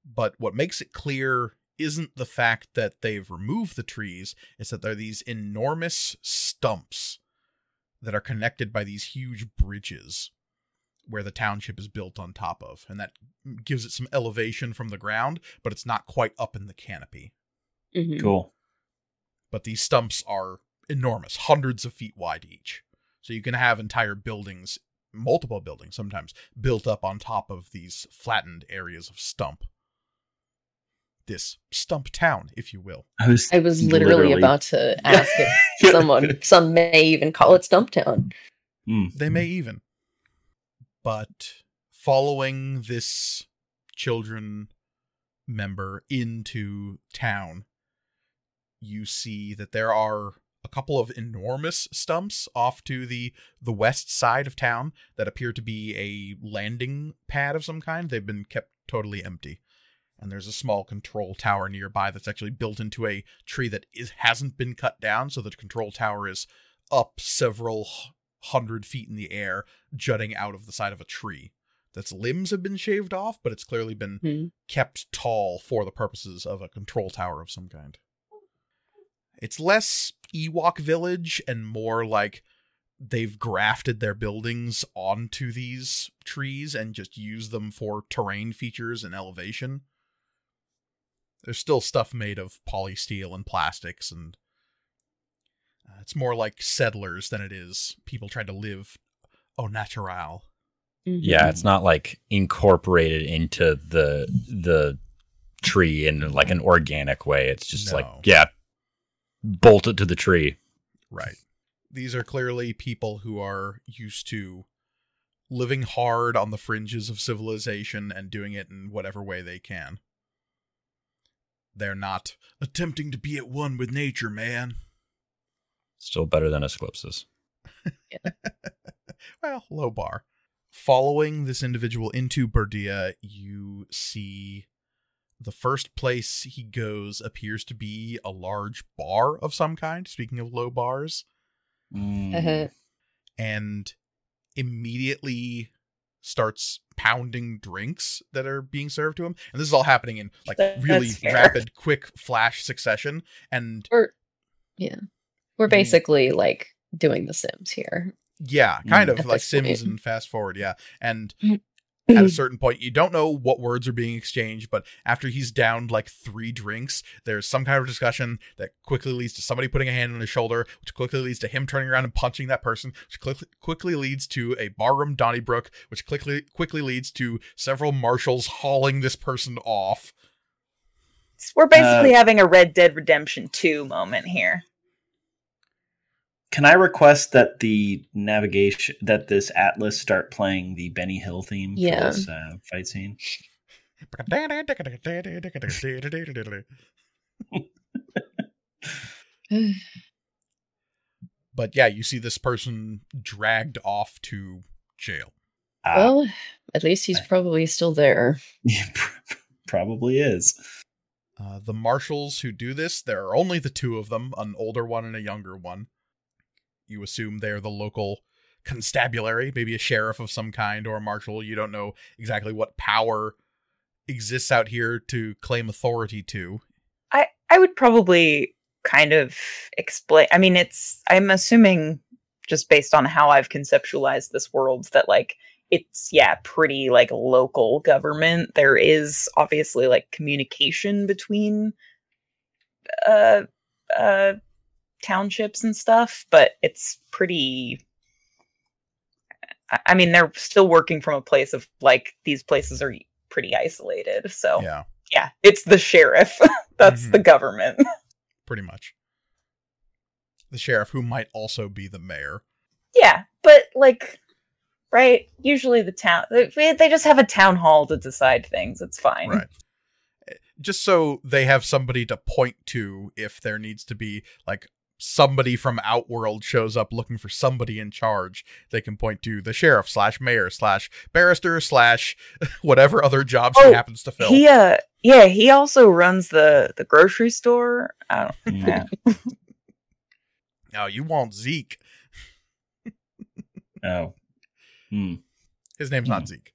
but what makes it clear isn't the fact that they've removed the trees, it's that there are these enormous stumps that are connected by these huge bridges where the township is built on top of. And that gives it some elevation from the ground, but it's not quite up in the canopy. Mhm. Cool. But these stumps are enormous, hundreds of feet wide each. So you can have entire buildings, multiple buildings sometimes, built up on top of these flattened areas of stump. This stump town, if you will. I was I was literally, about to ask if someone, some may even call it Stumptown. Mm. They may even. But following this children member into town, you see that there are a couple of enormous stumps off to the the west side of town that appear to be a landing pad of some kind. They've been kept totally empty. And there's a small control tower nearby that's actually built into a tree that is hasn't been cut down, so the control tower is up several h- hundred feet in the air, jutting out of the side of a tree. That's limbs have been shaved off, but it's clearly been Hmm. kept tall for the purposes of a control tower of some kind. It's less Ewok village and more like they've grafted their buildings onto these trees and just use them for terrain features and elevation. There's still stuff made of polysteel and plastics and uh, it's more like settlers than it is people trying to live au natural. Mhm. Yeah, it's not like incorporated into the the tree in like an organic way. It's just No. like yeah, bolted to the tree. Right. These are clearly people who are used to living hard on the fringes of civilization and doing it in whatever way they can. They're not attempting to be at one with nature, man. Still better than Asclepius. well, low bar. Following this individual into Berdia, you see the first place he goes appears to be a large bar of some kind. Speaking of low bars, Mm. Uh-huh. and immediately starts pounding drinks that are being served to him. And this is all happening in like That's really rapid, quick flash succession. And We're, yeah, we're Mm. basically like doing The Sims here. yeah, kind Mm. of like Sims point. and fast forward. Yeah. And Mm. at a certain point, you don't know what words are being exchanged, but after he's downed like three drinks, there's some kind of discussion that quickly leads to somebody putting a hand on his shoulder, which quickly leads to him turning around and punching that person, which quickly, quickly leads to a barroom Donnybrook, which quickly quickly leads to several marshals hauling this person off. We're basically having a Red Dead Redemption 2 moment here. Can I request that the navigation that this atlas start playing the Benny Hill theme Yeah. for this uh, fight scene? But yeah, you see this person dragged off to jail. Ah, well, at least he's probably still there. yeah, probably is. Uh, the marshals who do this, there are only the two of them, an older one and a younger one. You assume they're the local constabulary, maybe a sheriff of some kind or a marshal. You don't know exactly what power exists out here to claim authority to. I I would probably kind of explain. I mean, it's I'm assuming just based on how I've conceptualized this world that like it's yeah pretty like local government. There is obviously like communication between uh uh townships and stuff, but it's pretty. I- mean, they're still working from a place of like these places are pretty isolated. So Yeah, yeah, it's the sheriff. That's Mhm. the government. pretty much. the sheriff, who might also be the mayor. Yeah, but like, right? Usually the town they, they just have a town hall to decide things. It's fine. Right. Eh, Just so they have somebody to point to if there needs to be like somebody from Outworld shows up looking for somebody in charge, they can point to the sheriff slash mayor slash barrister slash whatever other jobs he Oh, happens to fill. He uh yeah, he also runs the the grocery store. I don't Mm. Now you want Zeke. Oh. Hmm. His name's not Zeke.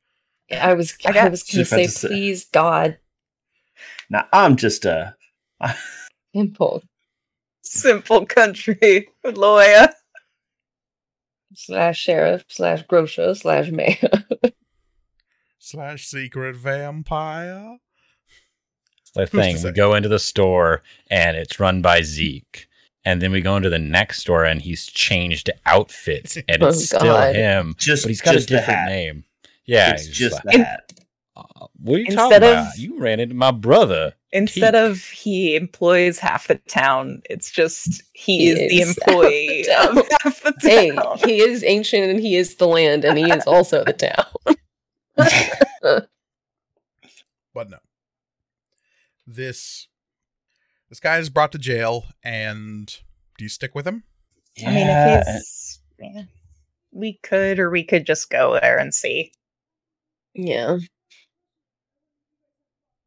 I was I I, was gonna say, to say- please God, Now I'm just a. simple simple country lawyer. slash sheriff slash grocer slash mayor. Slash secret vampire. It's the thing. We go into the store and it's run by Zeke. And then we go into the next store and he's changed outfits and Oh, it's still him. Just, But he's got a just the different hat. name. Yeah. it's just like, the hat. "Uh, what are you Instead talking of- about? You ran into my brother. Instead Teak. of he employs half the town, it's just he, He is, the is half the employee of half the hey, town. he is ancient and he is the land and he is also the town. But no. This this guy is brought to jail and do you stick with him? I mean, if he's, yeah, we could, or we could just go there and see. Yeah.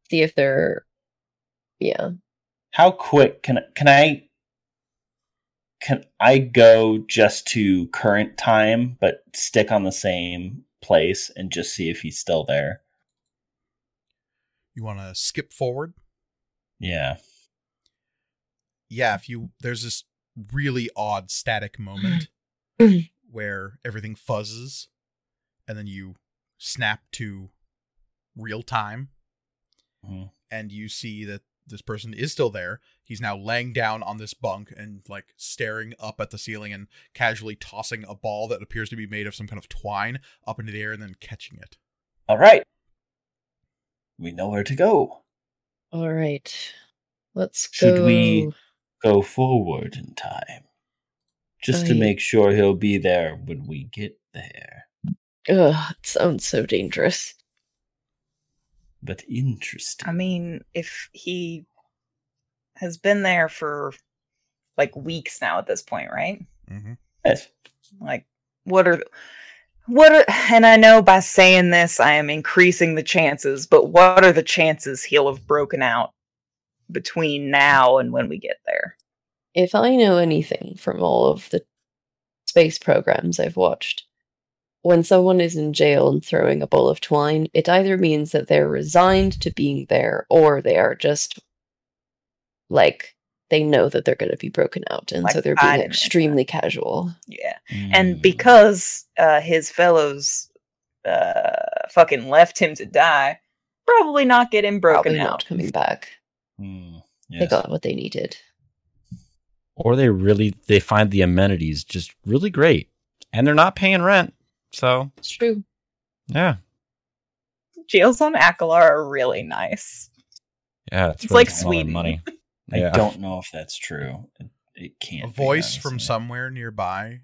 See if they're yeah. how quick can can I can I go just to current time but stick on the same place and just see if he's still there? You want to skip forward? Yeah. Yeah, if you there's this really odd static moment Mhm. where everything fuzzes and then you snap to real time Mhm. and you see that this person is still there. He's now laying down on this bunk and like staring up at the ceiling and casually tossing a ball that appears to be made of some kind of twine up into the air and then catching it. All right. We know where to go. All right. Let's Should go. we- Go forward in time. Just to I- make sure he'll be there when we get there. Ugh, it sounds so dangerous. But interesting. I mean, if he has been there for like weeks now at this point, right? Mm-hmm. Yes. Like, what are what are and I know by saying this I am increasing the chances, but what are the chances he'll have broken out between now and when we get there? If I know anything from all of the space programs I've watched, when someone is in jail and throwing a ball of twine, it either means that they're resigned to being there or they are just like they know that they're going to be broken out and Like so they're being is. extremely casual. Yeah. Mm. And because uh his fellows uh fucking left him to die, probably not getting broken Probably out. not coming back. Mm, They got what they needed. Or they really they find the amenities just really great. And they're not paying rent. So It's true. yeah. Jails on Akalar are really nice. Yeah. It's, It's like taking Sweden. money. I Yeah. don't know if that's true. It, it can't. A be, voice from honestly. somewhere nearby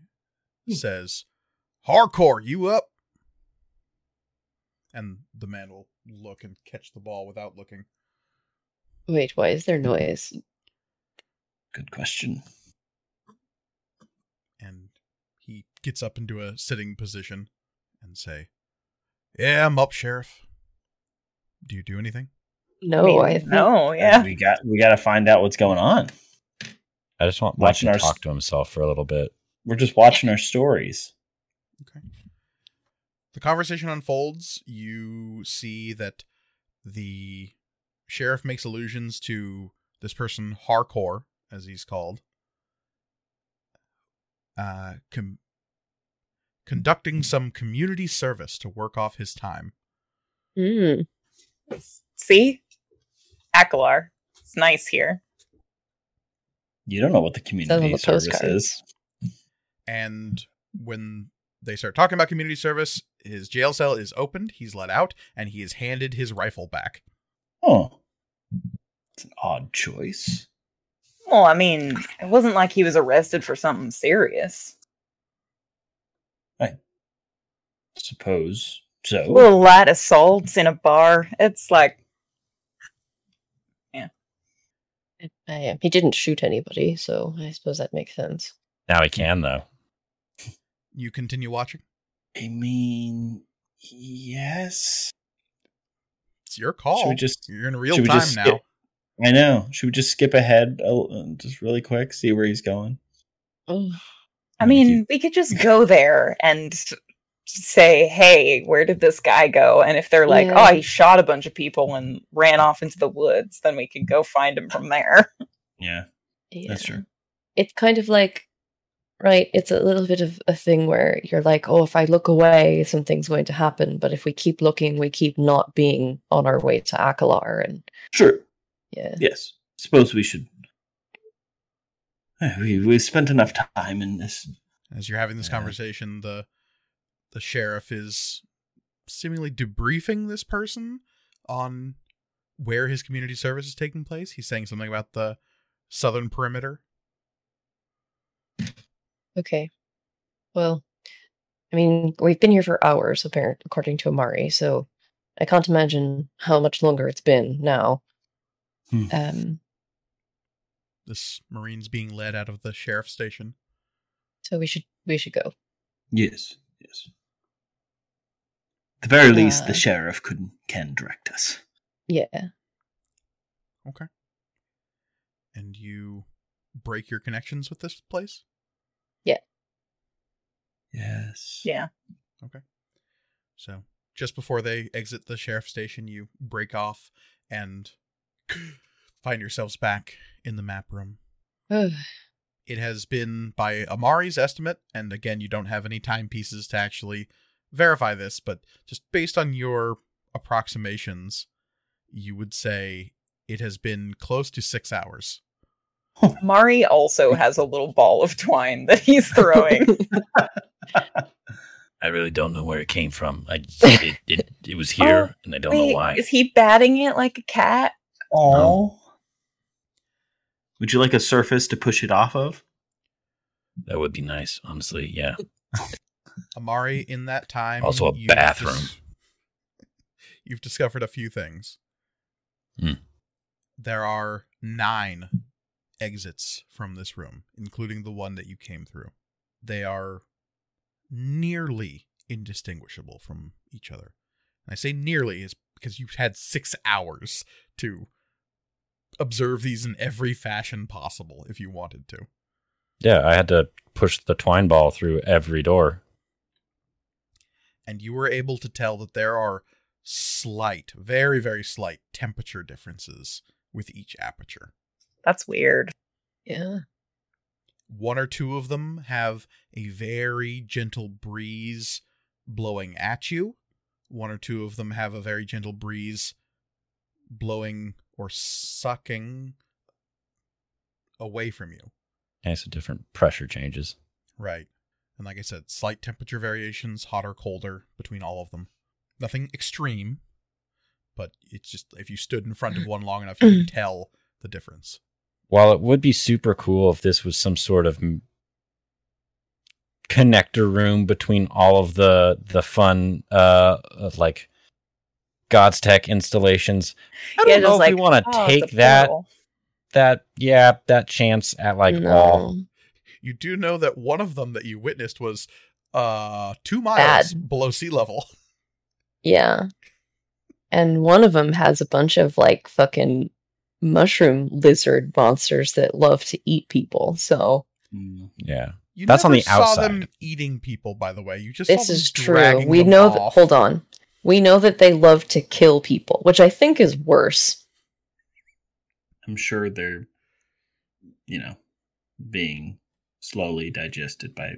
hmm. says, Harcourt, you up? And the man will look and catch the ball without looking. Wait, why is there noise? Good question. And he gets up into a sitting position and say, Yeah, I'm up, Sheriff. Do you do anything? No, mean, I think no, yeah. We got we got to find out what's going on. I just want Mike Watching to our s- talk to himself for a little bit. We're just watching our stories. Okay. The conversation unfolds. You see that the sheriff makes allusions to this person, Harcourt, as he's called, uh, com- conducting some community service to work off his time. Mm, See? Akalar. It's nice here. You don't know what the community the service postcards. is. And when they start talking about community service, his jail cell is opened, he's let out, and he is handed his rifle back. Oh, it's an odd choice. Well, I mean, it wasn't like he was arrested for something serious. I suppose so. A little light assaults in a bar. It's like, Uh, he didn't shoot anybody, so I suppose that makes sense. Now he can though. You continue watching. I mean, yes. It's your call. Should we just- You're in real should we time just now. skip- I know. Should we just skip ahead uh, just really quick, see where he's going? Oh, I mean, you. we could just go there and say, hey, where did this guy go? And if they're like, oh, Yeah. oh, he shot a bunch of people and ran off into the woods, then we can go find him from there. Yeah, that's true. It's kind of like, right, it's a little bit of a thing where you're like, oh, if I look away, something's going to happen. But if we keep looking, we keep not being on our way to Akalar. And Sure. yeah. Yes. Suppose we should. We we spent enough time in this. As you're having this Yeah. conversation, the the sheriff is seemingly debriefing this person on where his community service is taking place. He's saying something about the southern perimeter. Okay. Well, I mean, we've been here for hours, apparent according to Amari, so I can't imagine how much longer it's been now. Hmm. Um, This marine's being led out of the sheriff station. so we should we should go. Yes. Yes. At the very least, Uh, the sheriff could can direct us. Yeah. Okay. And you break your connections with this place? Yeah. Yes. Yeah. Okay. So just before they exit the sheriff station, you break off and find yourselves back in the map room. It has been by Amari's estimate, and again, you don't have any timepieces to actually verify this, but just based on your approximations, you would say it has been close to six hours. Mari also has a little ball of twine that he's throwing. I really don't know where it came from. I it it, it was here, oh, and I don't know why. Is he batting it like a cat? Oh. Would you like a surface to push it off of? That would be nice, honestly. Yeah. Amari, in that time, Also a you've bathroom. you've discovered a few things. Hmm. There are nine exits from this room, including the one that you came through. They are nearly indistinguishable from each other. And I say nearly is because you've had six hours to observe these in every fashion possible if you wanted to. Yeah, I had to push the twine ball through every door. and you were able to tell that there are slight, very, very slight temperature differences with each aperture. That's weird. yeah. One or two of them have a very gentle breeze blowing at you. One or two of them have a very gentle breeze blowing or sucking away from you. And so different pressure changes. Right. And like I said, slight temperature variations, hotter, colder between all of them. Nothing extreme, but it's just if you stood in front of one long enough, you could tell the difference. While it would be super cool if this was some sort of m- connector room between all of the the fun uh like God's Tech installations, I don't Yeah, know just if we want to "Oh, take that that yeah that chance at like all. You do know that one of them that you witnessed was uh two miles below sea level. Yeah. And one of them has a bunch of like fucking mushroom lizard monsters that love to eat people. So Mm. Yeah, You That's on never the saw them outside. eating people, by the way. You just this saw them is true. We know that. Hold on. We know that they love to kill people, which I think is worse. I'm sure they're, you know, being slowly digested by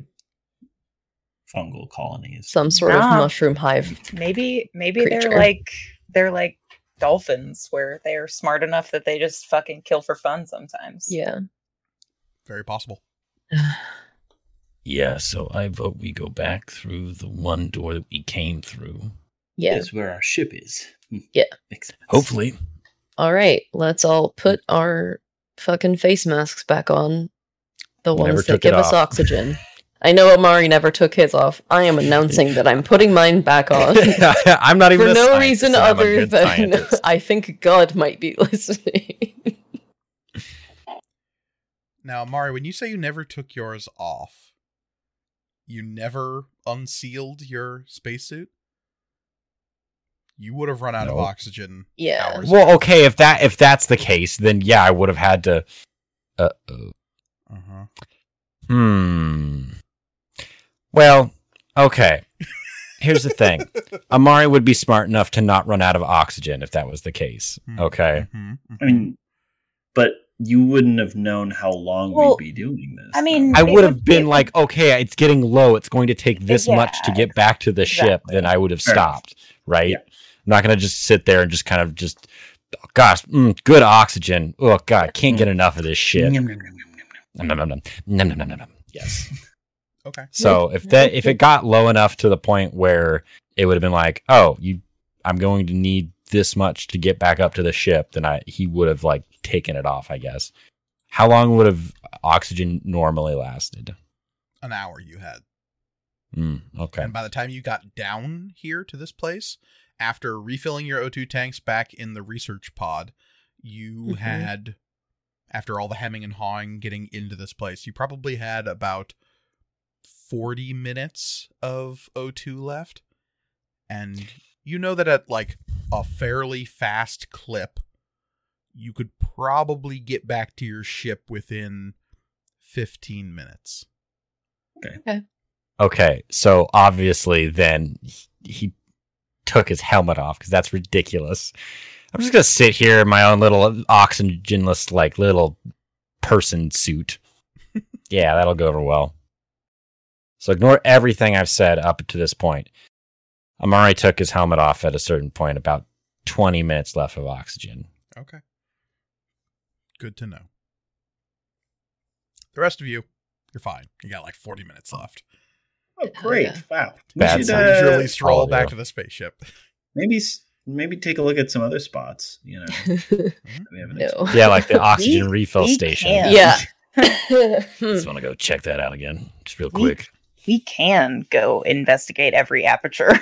fungal colonies. Some sort Nah. of mushroom hive. Maybe maybe creature. they're like they're like dolphins where they're smart enough that they just fucking kill for fun sometimes. Yeah. Very possible. yeah. So I vote we go back through the one door that we came through. Yeah. That's where our ship is. Hmm. Yeah. Makes sense. Hopefully, All right. Let's all put our fucking face masks back on. The Never ones that give us off. oxygen. I know Amari never took his off. I am announcing that I'm putting mine back on. I'm not even For a no scientist, reason and other than scientist. I think God might be listening. Now, Amari, when you say you never took yours off, you never unsealed your spacesuit? You would have run out of oxygen yeah. hours Well, okay, if that if that's the case, then yeah, I would have had to. Uh, oh. Uh-huh. Hmm. Well, okay. Here's the thing. Amari would be smart enough to not run out of oxygen if that was the case. Hmm. Okay. Mhm, I mean, but you wouldn't have known how long Well, we'd be doing this. I mean- though. I would have been it like, okay, it's getting low. It's going to take this much to get back to the ship. Then I would have stopped, right? Yeah. I'm not going to just sit there and just kind of just, oh, gosh, mm, good oxygen. Oh, God, can't get enough of this shit. Yum, yum, yum, yum, yum, yum. Nom, nom, nom, nom. Nom, nom, nom, nom, nom. Yes. okay. So if that if it got low enough to the point where it would have been like, oh, you, I'm going to need this much to get back up to the ship, then I he would have like taken it off. I guess. How long would have oxygen normally lasted? An hour you had. Mm, okay. And by the time you got down here to this place, after refilling your O2 tanks back in the research pod, you Mhm. had, after all the hemming and hawing getting into this place, you probably had about 40 minutes of O2 left. And you know that at like a fairly fast clip, you could probably get back to your ship within 15 minutes. Okay. Okay. So obviously, then he, he took his helmet off because that's ridiculous. I'm just gonna sit here in my own little oxygenless, like little person suit. yeah, that'll go over well. So ignore everything I've said up to this point. Amari took his helmet off at a certain point, about 20 minutes left of oxygen. Okay. Good to know. The rest of you, you're fine. You got like 40 minutes left. Oh, great! yeah. Wow. We Bad should, sign. uh, Leisurely all stroll of back to the spaceship. maybe maybe take a look at some other spots. You know, we haven't no. Yeah, like the oxygen We- refill we station. can. Yeah. Just want to go check that out again, just real quick. we can go investigate every aperture.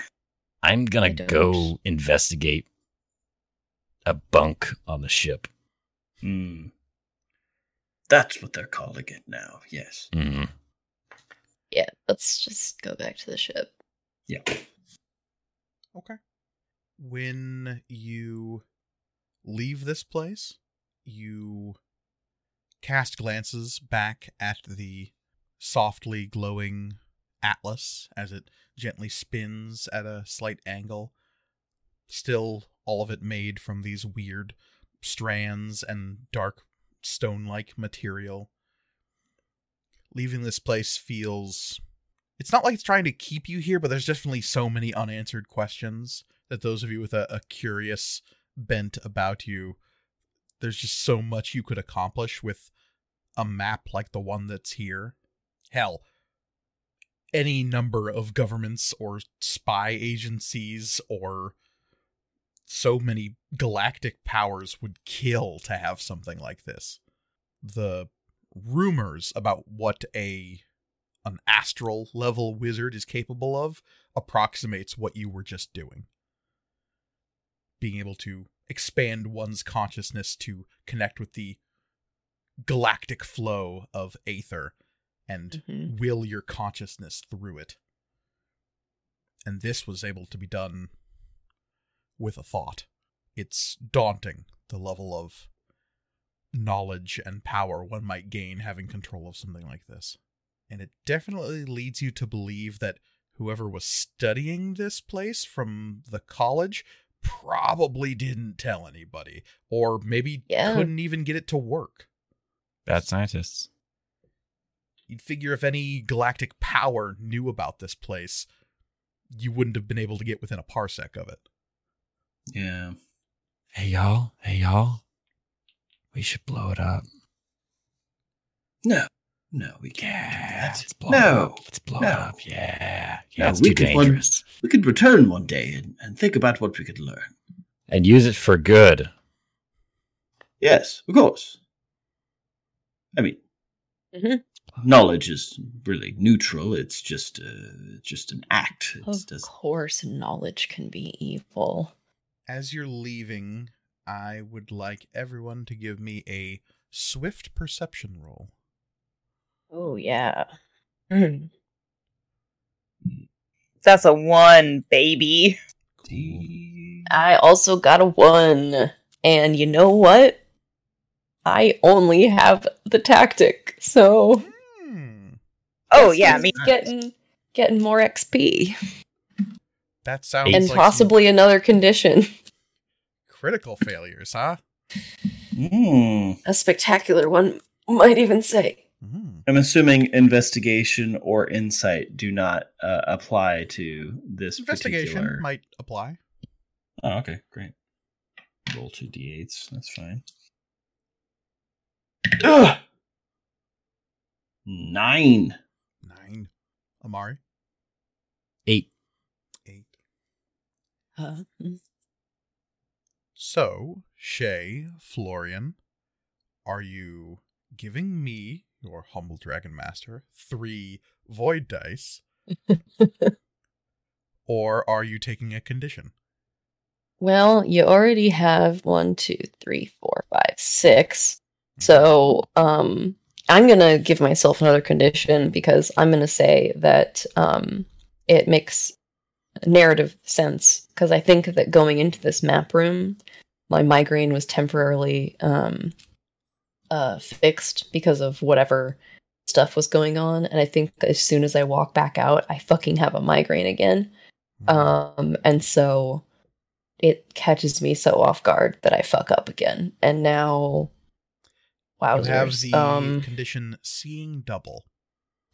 I'm gonna go investigate a bunk on the ship. Hmm. That's what they're calling it now. Yes. Mhm. Yeah, let's just go back to the ship. Yeah. Okay. When you leave this place, you cast glances back at the softly glowing atlas as it gently spins at a slight angle. Still, all of it made from these weird strands and dark stone like material. Leaving this place feels. It's not like it's trying to keep you here, but there's definitely so many unanswered questions that those of you with a, a curious bent about you, there's just so much you could accomplish with a map like the one that's here. Hell, any number of governments or spy agencies or so many galactic powers would kill to have something like this. The rumors about what a an astral level wizard is capable of approximates what you were just doing. Being able to expand one's consciousness to connect with the galactic flow of aether and Mhm. will your consciousness through it. And this was able to be done with a thought. It's daunting, the level of knowledge and power one might gain having control of something like this. And it definitely leads you to believe that whoever was studying this place from the college probably didn't tell anybody, or maybe Yeah. couldn't even get it to work. Bad scientists. You'd figure if any galactic power knew about this place, you wouldn't have been able to get within a parsec of it. Yeah. Hey y'all, hey y'all. We should blow it up. No. No, we can't Yeah, do let's that. blow it No. up. Let's blow No. it up. Yeah, yeah. No, it's we too could one- dangerous. We could return one day and, and think about what we could learn. And use it for good. Yes, of course. I mean, Mhm. knowledge is really neutral. It's just uh, just an act. It Of does course, knowledge can be evil. As you're leaving, I would like everyone to give me a swift perception roll. Oh yeah. That's a one, baby. Cool. I also got a one, and you know what? I only have the tactic, so Hmm. Oh guess yeah, he's me. getting getting more XP That sounds and like some possibly another condition. critical failures, huh? Mm. A spectacular one, might even say. Hmm. I'm assuming investigation or insight do not uh, apply to this Investigation particular. might apply. Oh, okay, great. Roll two d8s. That's fine. Ugh! Nine. Nine. Amari. Eight. Eight. Uh, mm. So, Shay, Florian, are you giving me, your humble dragon master, three void dice? or are you taking a condition? well, you already have one, two, three, four, five, six. So, um, I'm gonna give myself another condition because I'm gonna say that um, it makes narrative sense because I think that going into this map room, my migraine was temporarily um, uh, fixed because of whatever stuff was going on, and I think as soon as I walk back out, I fucking have a migraine again. Hmm. Um, and so it catches me so off guard that I fuck up again, and now. you have the Um, condition seeing double.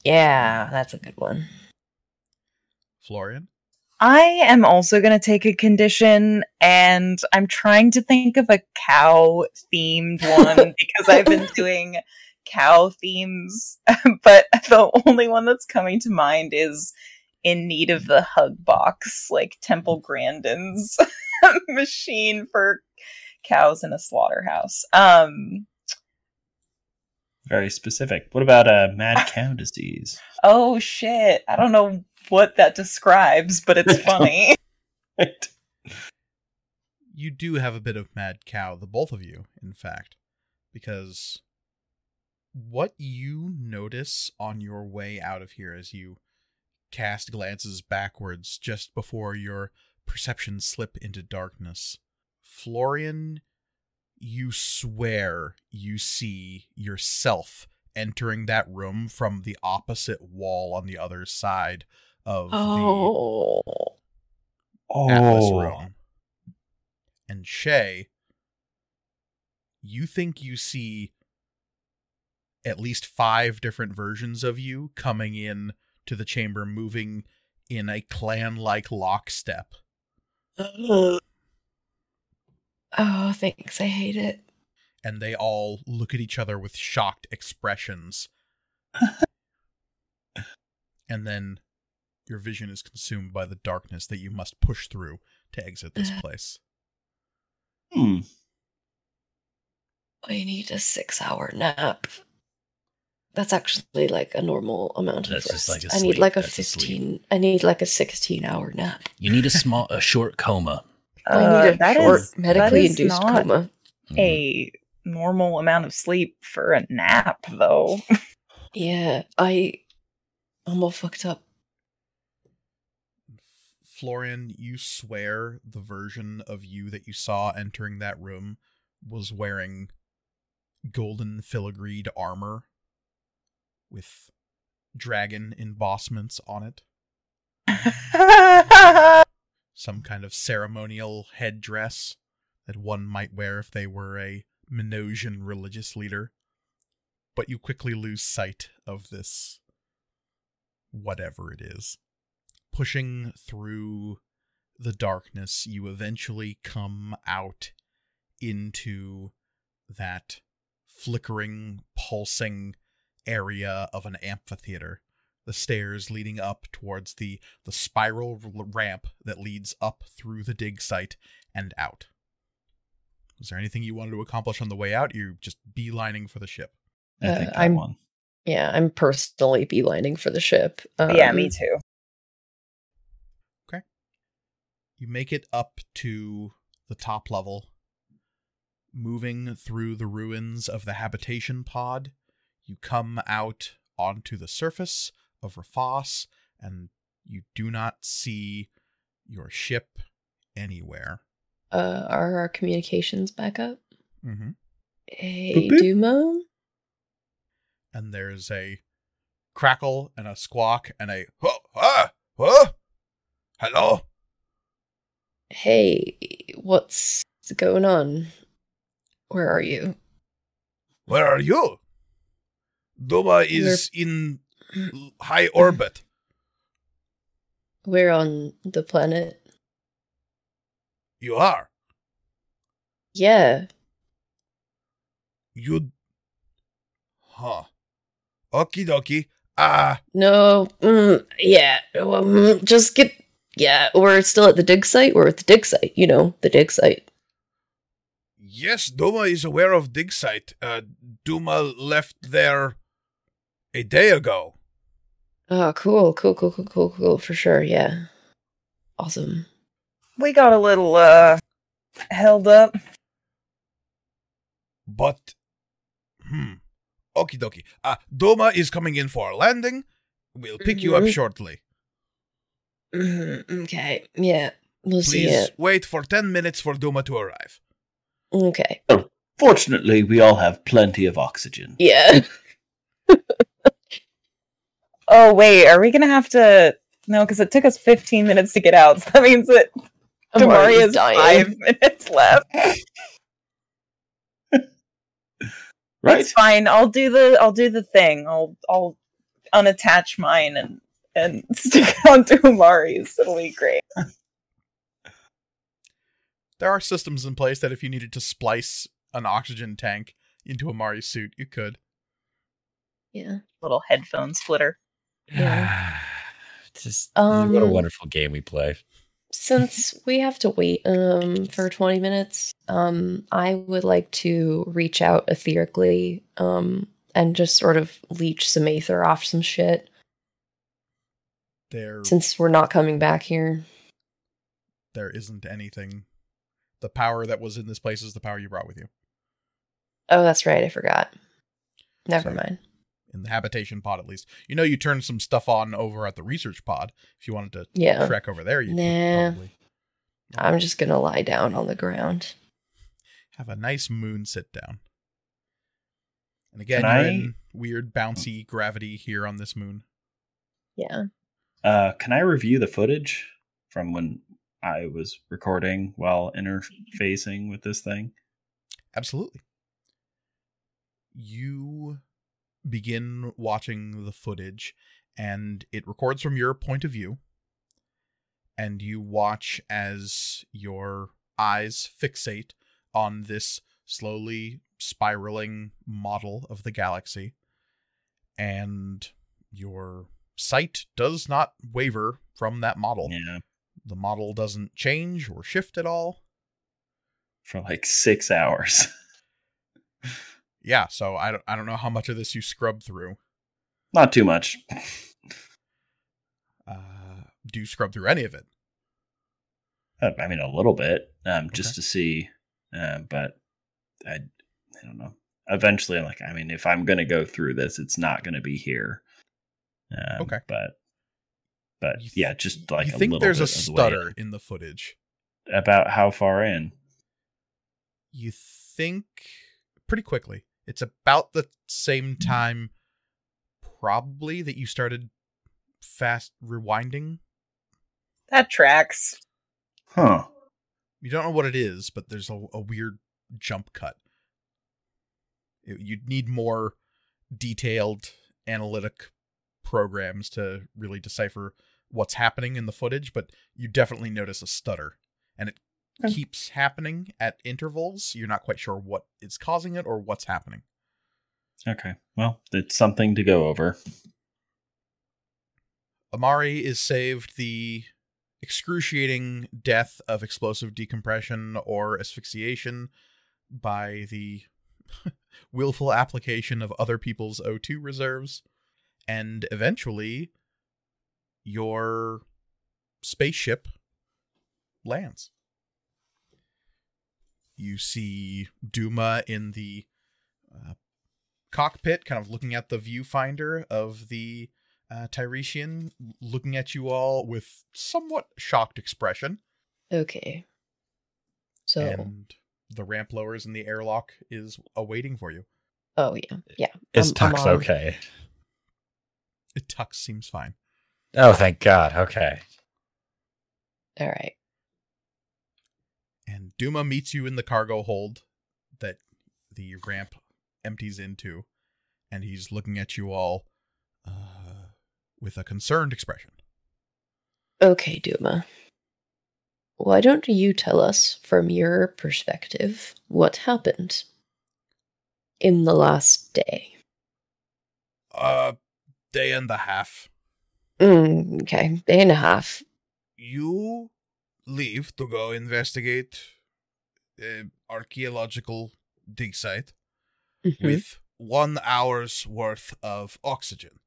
yeah, that's a good one. Florian? I am also going to take a condition, and I'm trying to think of a cow themed one because I've been doing cow themes, but the only one that's coming to mind is in need of the hug box, like Temple Grandin's machine for cows in a slaughterhouse. Um, Very specific. What about uh, mad cow disease? oh shit, I don't know what that describes, but it's funny. Right. You do have a bit of mad cow, the both of you, in fact, because what you notice on your way out of here as you cast glances backwards just before your perceptions slip into darkness, Florian, you swear you see yourself entering that room from the opposite wall on the other side of the Oh, Atlas Oh, room. And Shay, you think you see at least five different versions of you coming in to the chamber, moving in a clan like lockstep. oh, thanks. I hate it. And they all look at each other with shocked expressions. and then your vision is consumed by the darkness that you must push through to exit this place. Hmm. I need a six-hour nap. That's actually like a normal amount of That's just rest. like a I need sleep. like a That's fifteen. I need like a sixteen-hour nap. You need a small, a short coma. I need Uh, a that short is- medically that is induced not coma. Mhm. a normal amount of sleep for a nap, though. Yeah, I. I'm all fucked up. Florian, you swear the version of you that you saw entering that room was wearing golden filigreed armor with dragon embossments on it, some kind of ceremonial headdress that one might wear if they were a Minosian religious leader. But you quickly lose sight of this whatever it is pushing through the darkness, you eventually come out into that flickering, pulsing area of an amphitheater. The stairs leading up towards the, the spiral ramp that leads up through the dig site and out. Was there anything you wanted to accomplish on the way out? You're just beelining for the ship. I Uh, think that I'm- one. Yeah, I'm personally beelining for the ship. yeah, Um, me too. You make it up to the top level, moving through the ruins of the habitation pod. You come out onto the surface of Rafos, and you do not see your ship anywhere. Uh, are our communications back up? Mm-hmm. Hey, Boop, boop. Duma. And there's a crackle and a squawk and a oh, ah, hello. Hey, what's going on? Where are you? Where are you? Duma is in high orbit. We're on the planet. You are. Yeah. You. Huh. Okie dokie. Ah, No. Mm, yeah. well, mm, just get. Yeah, we're still at the dig site. We're at the dig site. You know, the dig site. yes, Duma is aware of dig site. Uh, Duma left there a day ago. Oh, cool, cool, cool, cool, cool, cool. For sure. Yeah. Awesome. We got a little uh held up. But, hmm. Okie dokie. Uh, Duma is coming in for a landing. We'll pick you up Mhm. shortly. Mhm, Okay. Yeah. We'll see Please it. wait for 10 minutes for Duma to arrive. Okay. Fortunately, we all have plenty of oxygen. Yeah. Oh wait, are we gonna have to? No, because it took us 15 minutes to get out. So that means that Damari Amari's has five minutes left. Right? It's fine. I'll do the I'll do the thing. I'll I'll unattach mine and and stick it onto Amari's. It'll be great. There are systems in place that if you needed to splice an oxygen tank into Amari's suit, you could. Yeah. Little headphone splitter. Yeah. Just what a Um, wonderful game we play. Since we have to wait um for 20 minutes, um I would like to reach out etherically um and just sort of leech some aether off some shit There, since we're not coming back here. there isn't anything. The power that was in this place is the power you brought with you. Oh, that's right. I forgot. Never So- mind. In the habitation pod, at least. You know, you turned some stuff on over at the research pod. If you wanted to Yeah. trek over there, you Nah. could probably I'm just going to lie down on the ground. have a nice moon sit down. And again, Can you're I- in weird bouncy gravity here on this moon. Yeah. Uh, can I review the footage from when I was recording while interfacing with this thing? Absolutely. You begin watching the footage, and it records from your point of view. And you watch as your eyes fixate on this slowly spiraling model of the galaxy. And your sight does not waver from that model. Yeah, The model doesn't change or shift at all. for like six hours. yeah so i don't, I don't know how much of this you scrub through Not too much. uh do you scrub through any of it Uh, I mean, a little bit, um, just Okay. to see. Uh, but I, I don't know. Eventually, I'm like, I mean, if I'm going to go through this, it's not going to be here. Um, Okay. But, but yeah, just like you a think little there's a bit of the stutter in the footage about how far in. you think pretty quickly it's about the same time probably that you started fast rewinding That tracks. Huh. you don't know what it is but there's a, a weird jump cut It- you'd need more detailed analytic programs to really decipher what's happening in the footage but you definitely notice a stutter and it Okay. keeps happening at intervals you're not quite sure what is causing it or what's happening Okay. Well, it's something to go over. amari is saved the excruciating death of explosive decompression or asphyxiation by the willful application of other people's O2 reserves, and eventually your spaceship lands. You see Duma in the uh, cockpit, kind of looking at the viewfinder of the uh, Tiresian, looking at you all with somewhat shocked expression. Okay. So, And the ramp lowers in the airlock is awaiting for you. oh yeah, yeah. Is I'm- I'm Tux on. Okay? Tux seems fine. Oh, thank God. Okay. All right. And Duma meets you in the cargo hold that the ramp empties into, and he's looking at you all uh, with a concerned expression. Okay, Duma. Why don't you tell us, from your perspective, what happened in the last day? Uh, day and a half. Mm, okay, day and a half. You leave to go investigate uh, archaeological dig site Mhm. with one hour's worth of oxygen.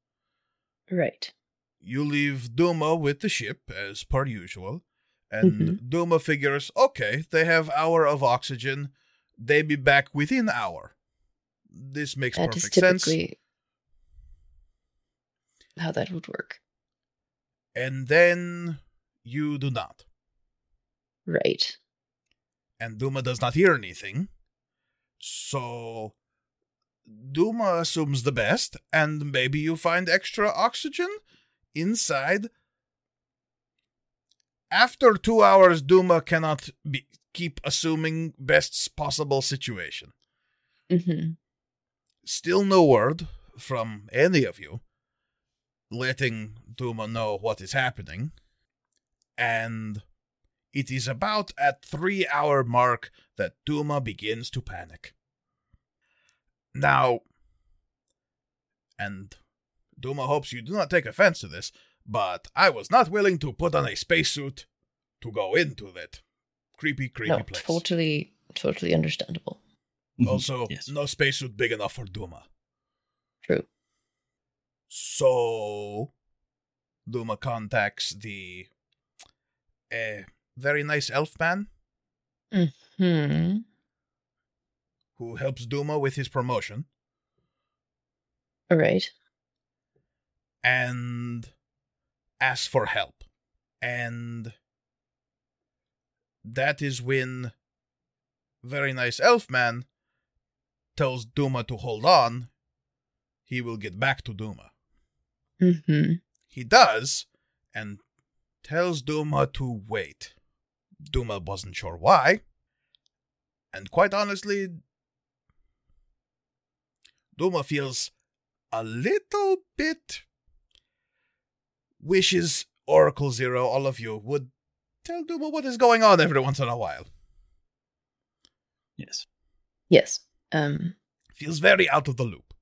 Right. You leave Duma with the ship as per usual, and Mm-hmm. Duma figures, okay, they have hour of oxygen, they be back within hour. This makes That perfect sense. How that would work. And then you do not. Right. and Duma does not hear anything. So Duma assumes the best, and maybe you find extra oxygen inside. After two hours, Duma cannot be, keep assuming best possible situation. Mm-hmm. Still no word from any of you letting Duma know what is happening. And it is about at three hour mark that Duma begins to panic. Now, and Duma hopes you do not take offense to this, but I was not willing to put on a spacesuit to go into that creepy, creepy No, place. totally, totally understandable. Mhm. Also, yes. no spacesuit big enough for Duma. True. So, Duma contacts the uh, very nice elf man Hmm. who helps Duma with his promotion, All right. and asks for help. And that is when very nice elf man tells Duma to hold on. He will get back to Duma. Hmm He does, and tells Duma to wait. Duma wasn't sure why. And quite honestly, Duma feels a little bit wishes Oracle Zero, all of you, would tell Duma what is going on every once in a while. Yes. Yes. Um. Feels very out of the loop.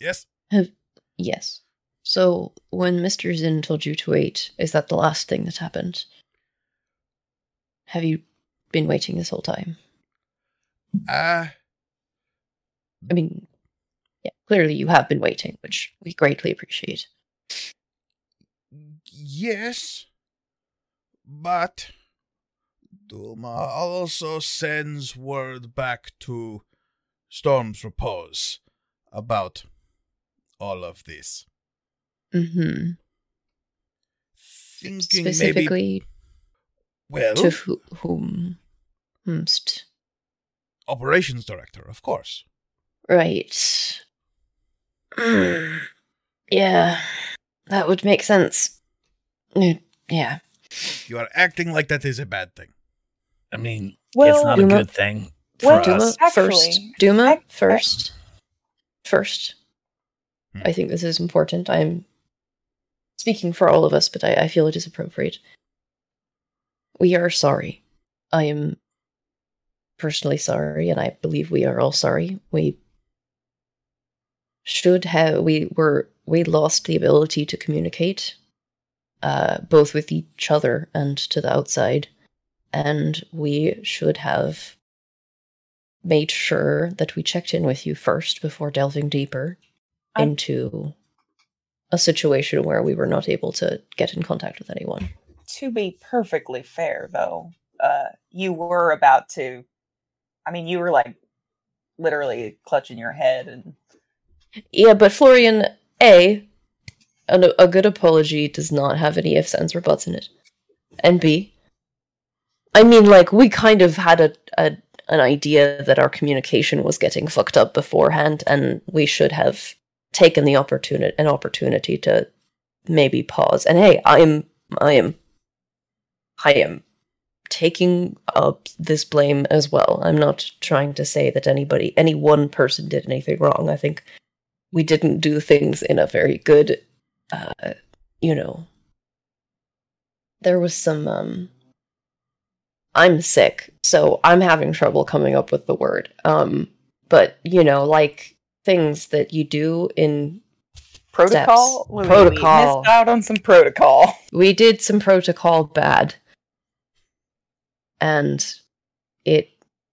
Yes? Have yes. So when Mister Zin told you to wait, is that the last thing that happened? Have you been waiting this whole time? Uh, I mean, yeah, clearly you have been waiting, which we greatly appreciate. Yes, but Duma also sends word back to Storm's Repose about all of this. Mm-hmm. Thinking maybe Specifically well, to who, whom? Whomst. operations director, of course. Right. Mm. yeah, that would make sense. Mm, Yeah. You are acting like that is a bad thing. I mean, Well, it's not a good thing for well, Duma us. Actually, first. Duma I- I- first. First. Hmm. I think this is important. I'm speaking for all of us, but I, I feel it is appropriate. We are sorry. I am personally sorry, and I believe we are all sorry. We should have we were we lost the ability to communicate uh both with each other and to the outside and we should have made sure that we checked in with you first before delving deeper I'm- into a situation where we were not able to get in contact with anyone. To be perfectly fair, though, uh, you were about to. I mean, you were like literally clutching your head, and Yeah, but Florian, A, a, a good apology does not have any ifs, ands, or buts in it. And B, I mean, like, we kind of had a, a an idea that our communication was getting fucked up beforehand, and we should have taken the opportunity an opportunity to maybe pause. And hey, I am I am I am taking up this blame as well. I'm not trying to say that anybody any one person did anything wrong. I think we didn't do things in a very good uh you know there was some um I'm sick, so I'm having trouble coming up with the word. Um but you know, like things that you do in protocol. Steps. Protocol. We missed out on some protocol. we did some protocol bad and it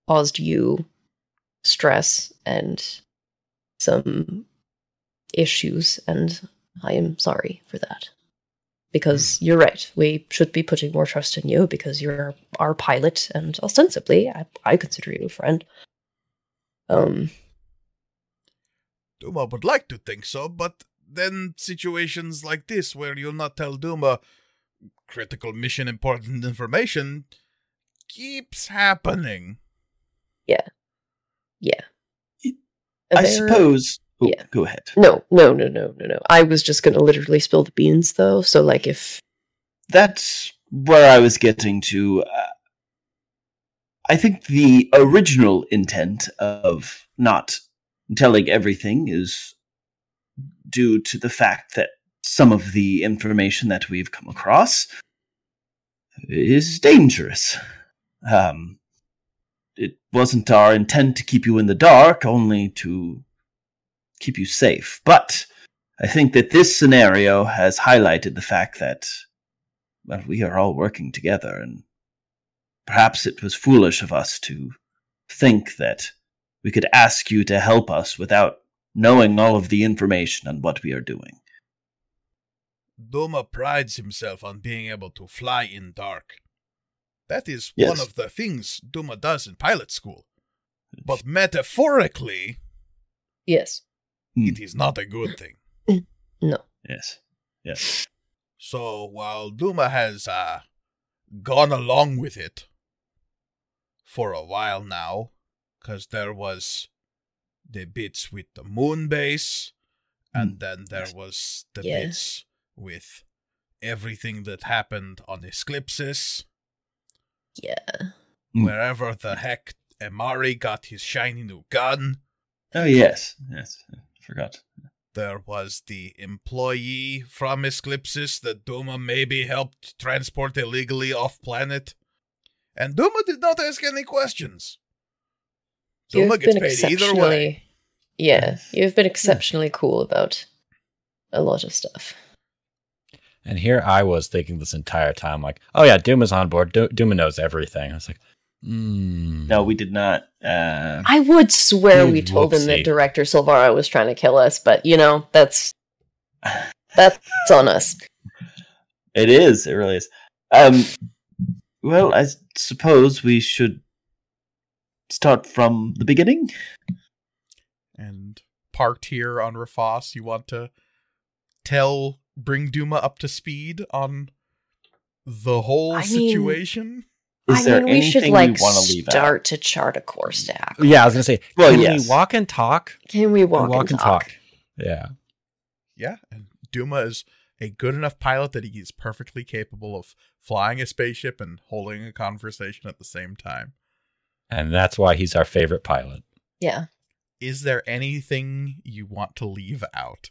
caused you stress and some issues and i am sorry for that because you're right we should be putting more trust in you because you're our pilot and ostensibly i, I consider you a friend um Duma would like to think so, but then situations like this where you'll not tell Duma critical mission important information keeps happening. yeah Yeah. I There- suppose. Oh, yeah. Go ahead. no no no no no no i was just gonna literally spill the beans though so like if That's where I was getting to. Uh, I think the original intent of not telling everything is due to the fact that some of the information that we've come across is dangerous. Um, it wasn't our intent to keep you in the dark, only to keep you safe. But I think that this scenario has highlighted the fact that well, we are all working together, and perhaps it was foolish of us to think that we could ask you to help us without knowing all of the information on what we are doing. Duma prides himself on being able to fly in dark. That is one of the things Duma does in pilot school. But metaphorically, yes it is not a good thing. no Yes. Yes. So while Duma has uh, gone along with it for a while now, because there was the bits with the moon base, and then there was the Yeah. bits with everything that happened on Esclipsis, yeah Hmm. wherever the heck Amari got his shiny new gun. Oh, yes. Yes. I forgot. There was the employee from Esclipsis that Duma maybe helped transport illegally off planet. And Duma did not ask any questions. Duma You've gets been paid either exceptionally, way. yeah, you've been exceptionally cool about a lot of stuff. And here I was thinking this entire time, like, oh yeah, Duma's on board. Du- Duma knows everything. I was like, hmm. No, we did not. Uh, I would swear we told him that. Director Silvaro was trying to kill us, but you know, that's that's on us. it is. It really is. Um, well, I suppose we should start from the beginning. And parked here on Rafas, you want to tell, bring Duma up to speed on the whole I mean- situation? Is I there mean, we should like we want to leave start out? to chart a course to act. Yeah, I was gonna say, Well, can yes. we walk and talk? Can we walk, walk and talk? Yeah. Yeah, and Duma is a good enough pilot that he is perfectly capable of flying a spaceship and holding a conversation at the same time. And that's why he's our favorite pilot. Yeah. Is there anything you want to leave out?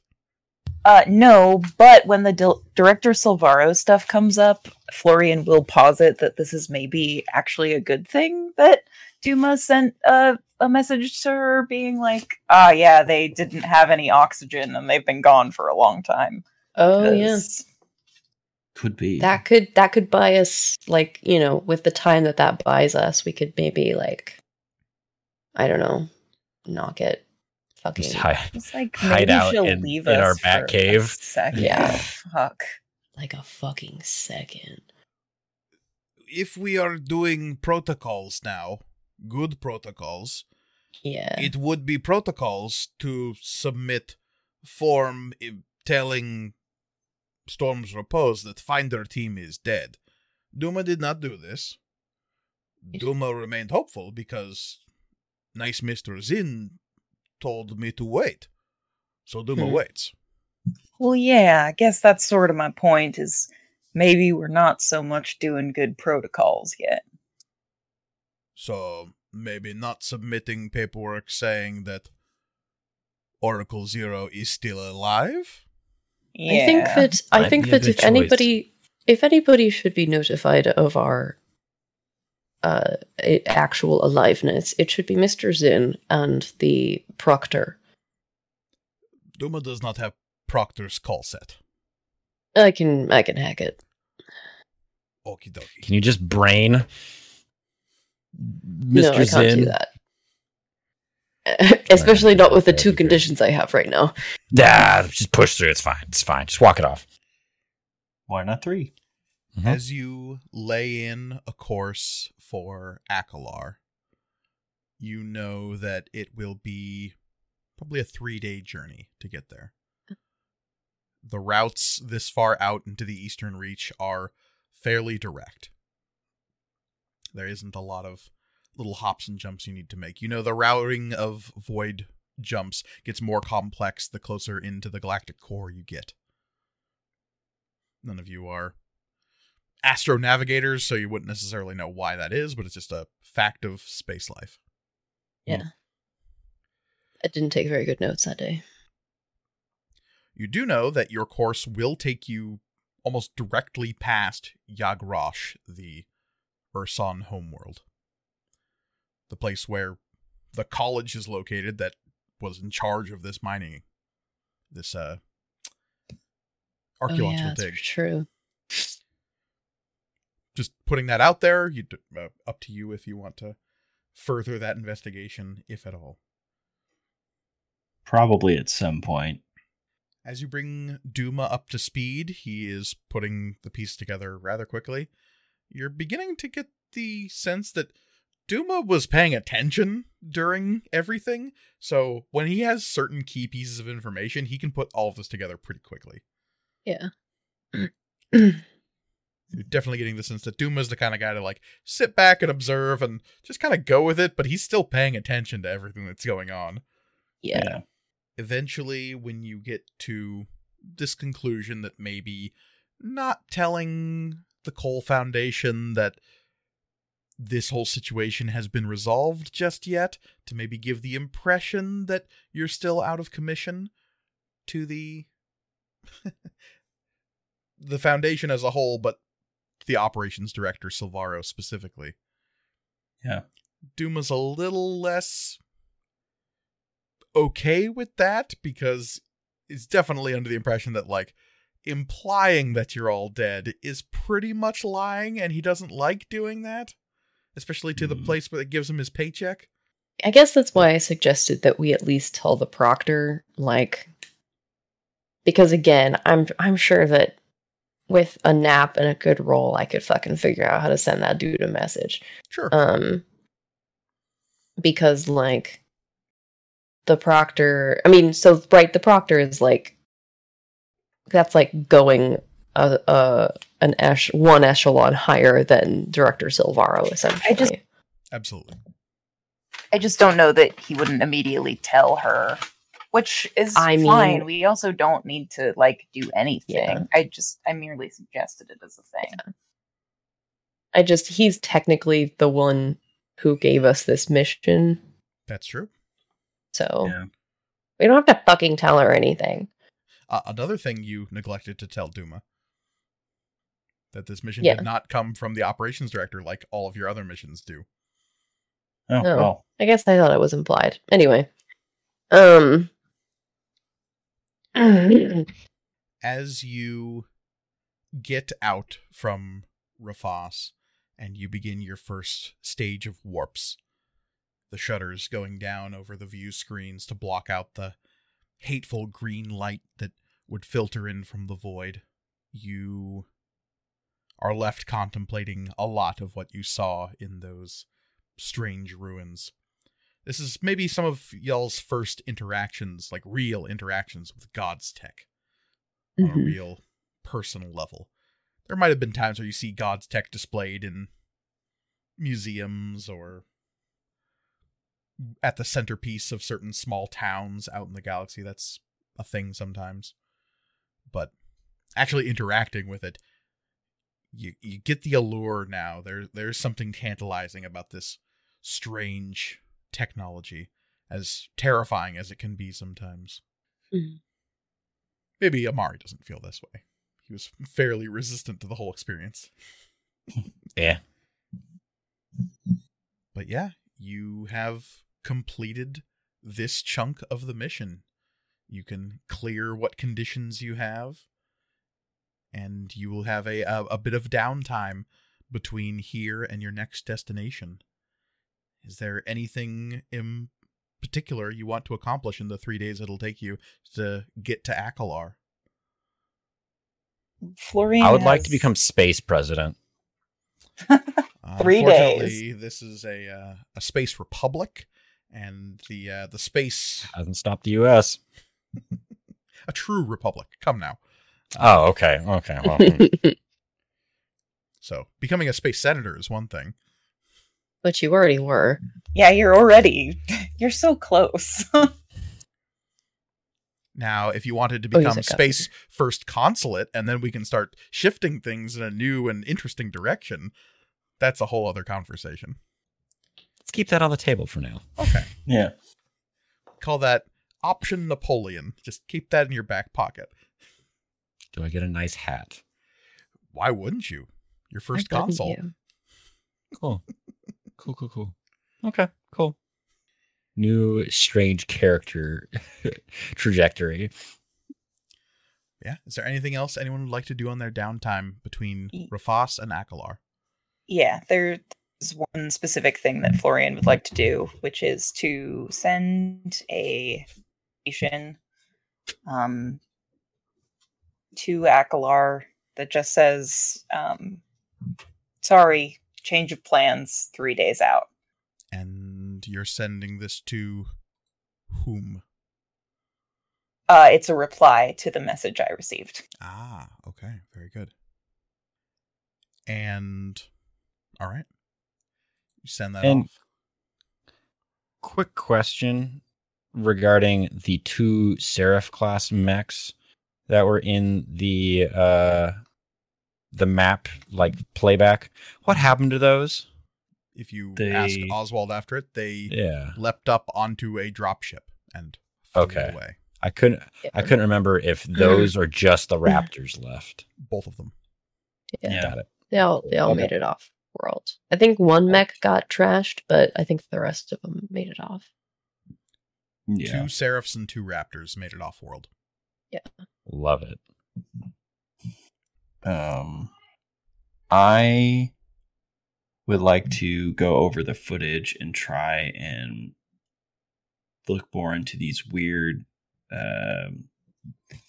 Uh, no, but when the dil- director Silvaro stuff comes up, Florian will posit that this is maybe actually a good thing that Duma sent a, a message to her being like, ah, yeah, they didn't have any oxygen and they've been gone for a long time. Oh yeah. 'Cause- Could be. That could that could buy us like you know with the time that that buys us, we could maybe like I don't know, knock it fucking Just hi- It's like Hide out she'll in- leave in us our for bat a cave. second. Yeah. Fuck. like a fucking second. If we are doing protocols now, good protocols, Yeah. it would be protocols to submit form eh, telling Storm's Repose that Finder Team is dead. Duma did not do this. Duma remained hopeful because nice Mr. Zin told me to wait. So Duma Hmm. waits. Well, yeah, I guess that's sort of my point is maybe we're not so much doing good protocols yet. So maybe not submitting paperwork saying that Oracle Zero is still alive? Yeah. I think that I Might think that if choice. anybody if anybody should be notified of our uh actual aliveness, it should be Mr. Zin and the proctor. Duma does not have Proctor's call set. I can I can hack it. Okie dokie. Can you just brain Mr. No, I can't Zin? do that. Especially not with the two conditions I have right now. Ah, just push through. It's fine. It's fine. Just walk it off. Why not three? Mhm. As you lay in a course for Akalar, you know that it will be probably a three day journey to get there. The routes this far out into the Eastern Reach are fairly direct. There isn't a lot of little hops and jumps you need to make. You know, the routing of void jumps gets more complex the closer into the galactic core you get. None of you are astro navigators, so you wouldn't necessarily know why that is, but it's just a fact of space life. Yeah. Hmm. I didn't take very good notes that day. You do know that your course will take you almost directly past Yagrosh, the Ursan homeworld. The place where the college is located that was in charge of this mining, this uh, archaeological oh, yeah, that's dig. true. Just putting that out there. You uh, up to you if you want to further that investigation, if at all. Probably at some point. As you bring Duma up to speed, he is putting the piece together rather quickly. You're beginning to get the sense that Duma was paying attention during everything, so when he has certain key pieces of information, he can put all of this together pretty quickly. Yeah. You're definitely getting the sense that Duma's the kind of guy to like sit back and observe and just kind of go with it, but he's still paying attention to everything that's going on. yeah. eventually when you get to this conclusion that maybe not telling the Cole Foundation that this whole situation has been resolved just yet to maybe give the impression that you're still out of commission to the the foundation as a whole but the operations director Silvaro specifically Yeah. Duma's a little less okay with that because it's definitely under the impression that like implying that you're all dead is pretty much lying and he doesn't like doing that especially to the Hmm. place where it gives him his paycheck I guess that's why I suggested that we at least tell the proctor, like, because again, I'm I'm sure that with a nap and a good roll, I could fucking figure out how to send that dude a message. sure Um, because like the proctor, I mean, so right, the proctor is like that's like going a, a an esh one echelon higher than Director Silvaro, essentially. just- absolutely I just don't know that he wouldn't immediately tell her, which is I fine. mean- we also don't need to like do anything. Yeah. I just I merely suggested it as a thing. I just he's technically the one who gave us this mission, that's true so Yeah. we don't have to fucking tell her anything. uh, another thing you neglected to tell Duma that this mission Yeah. did not come from the operations director like all of your other missions do Oh, No. well. I guess I thought it was implied. Anyway, um, as you get out from Rafas and you begin your first stage of warps, the shutters going down over the view screens to block out the hateful green light that would filter in from the void, you are left contemplating a lot of what you saw in those strange ruins. This is maybe some of y'all's first interactions, like real interactions with God's tech on a Mhm. real personal level. There might have been times where you see God's tech displayed in museums or at the centerpiece of certain small towns out in the galaxy. That's a thing sometimes. But actually interacting with it, you you get the allure now. There there's something tantalizing about this strange technology, as terrifying as it can be sometimes. Mhm. Maybe Amari doesn't feel this way. He was fairly resistant to the whole experience. Yeah. But yeah, you have completed this chunk of the mission. You can clear what conditions you have, and you will have a, a, a bit of downtime between here and your next destination. Is there anything in particular you want to accomplish in the three days it'll take you to get to Akalar? Florian. I would like to become space president. Three days. This is a uh, a space republic, and the uh, the space Hasn't stopped the U.S. a true republic. Come now. Oh, okay, okay. Well. So becoming a space senator is one thing. but you already were. Yeah, you're already. You're so close. Now, if you wanted to Oh, become a space first consulate, and then we can start shifting things in a new and interesting direction, that's a whole other conversation. let's keep that on the table for now. Okay, Yeah. call that option Napoleon. Just keep that in your back pocket. Do I get a nice hat? Why wouldn't you? Your first Why wouldn't you? Cool. cool, cool, cool. Okay, cool. New strange character trajectory. Yeah. Is there anything else anyone would like to do on their downtime between Ye- Rafas and Akalar? yeah, there's one specific thing that Florian would like to do, which is to send a station um, to Akalar that just says, um, sorry, change of plans three days out. And you're sending this to whom? Uh, it's a reply to the message I received. Ah, okay. Very good. And all right. You send that And- off. Quick question regarding the two Seraph class mechs that were in the uh the map like playback. What happened to those? If you They- ask Oswald after it, they Yeah. leapt up onto a dropship and flew Okay. away. I couldn't I couldn't remember if those are just the raptors left. Both of them. Yeah. Yeah. Got it. They all they all Okay. made it off world. I think one mech got trashed, but I think the rest of them made it off. Yeah. Two Seraphs and two Raptors made it off world. Love it. Um, I would like to go over the footage and try and look more into these weird um,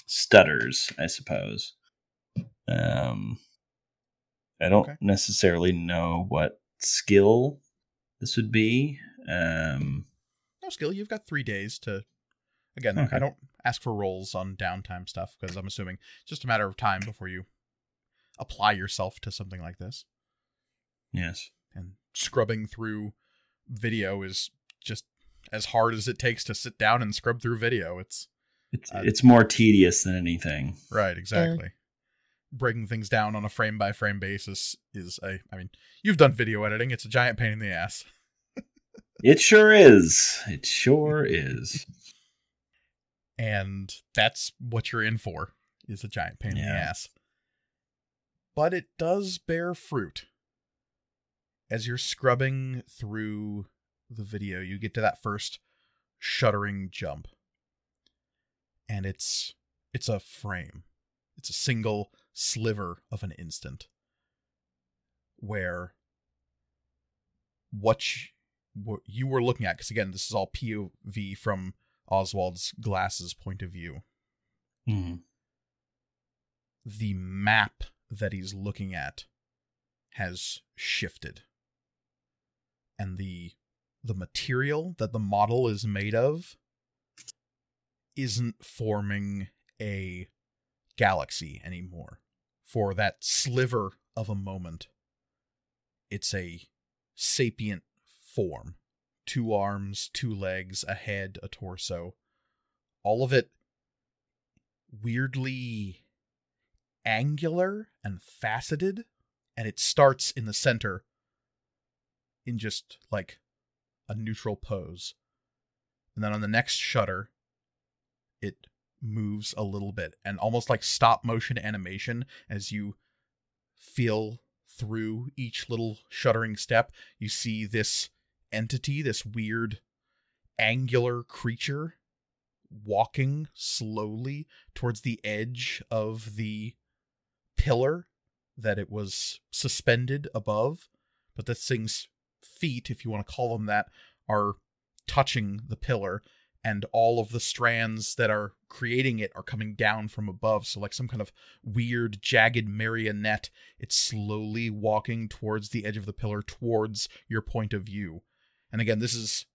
stutters, I suppose. Um, I don't Okay. necessarily know what skill this would be. Um, No skill. You've got three days to. Again, Okay. I don't ask for rolls on downtime stuff because I'm assuming it's just a matter of time before you apply yourself to something like this. yes. And scrubbing through video is just as hard as it takes to sit down and scrub through video. It's It's, Uh, it's more tedious than anything. right, exactly. Breaking things down on a frame by frame basis is a. I mean, you've done video editing. It's a giant pain in the ass. It sure is. It sure is. And that's what you're in for is a giant pain in the ass. But it does bear fruit. As you're scrubbing through the video you get to that first shuddering jump. And it's it's a frame. It's a single sliver of an instant where what sh- what you were looking at, because again, this is all POV from Oswald's glasses point of view. Mhm. The map that he's looking at has shifted. And the the material that the model is made of isn't forming a galaxy anymore. For that sliver of a moment, it's a sapient form. Two arms, two legs, a head, a torso. All of it weirdly angular and faceted. And it starts in the center in just like a neutral pose. And then on the next shutter, it moves a little bit and almost like stop motion animation as you feel through each little shuddering step. You see this entity, this weird angular creature walking slowly towards the edge of the pillar that it was suspended above. But this thing's feet, if you want to call them that, are touching the pillar, and all of the strands that are creating it are coming down from above. So, like some kind of weird, jagged marionette, it's slowly walking towards the edge of the pillar, towards your point of view. And again, this is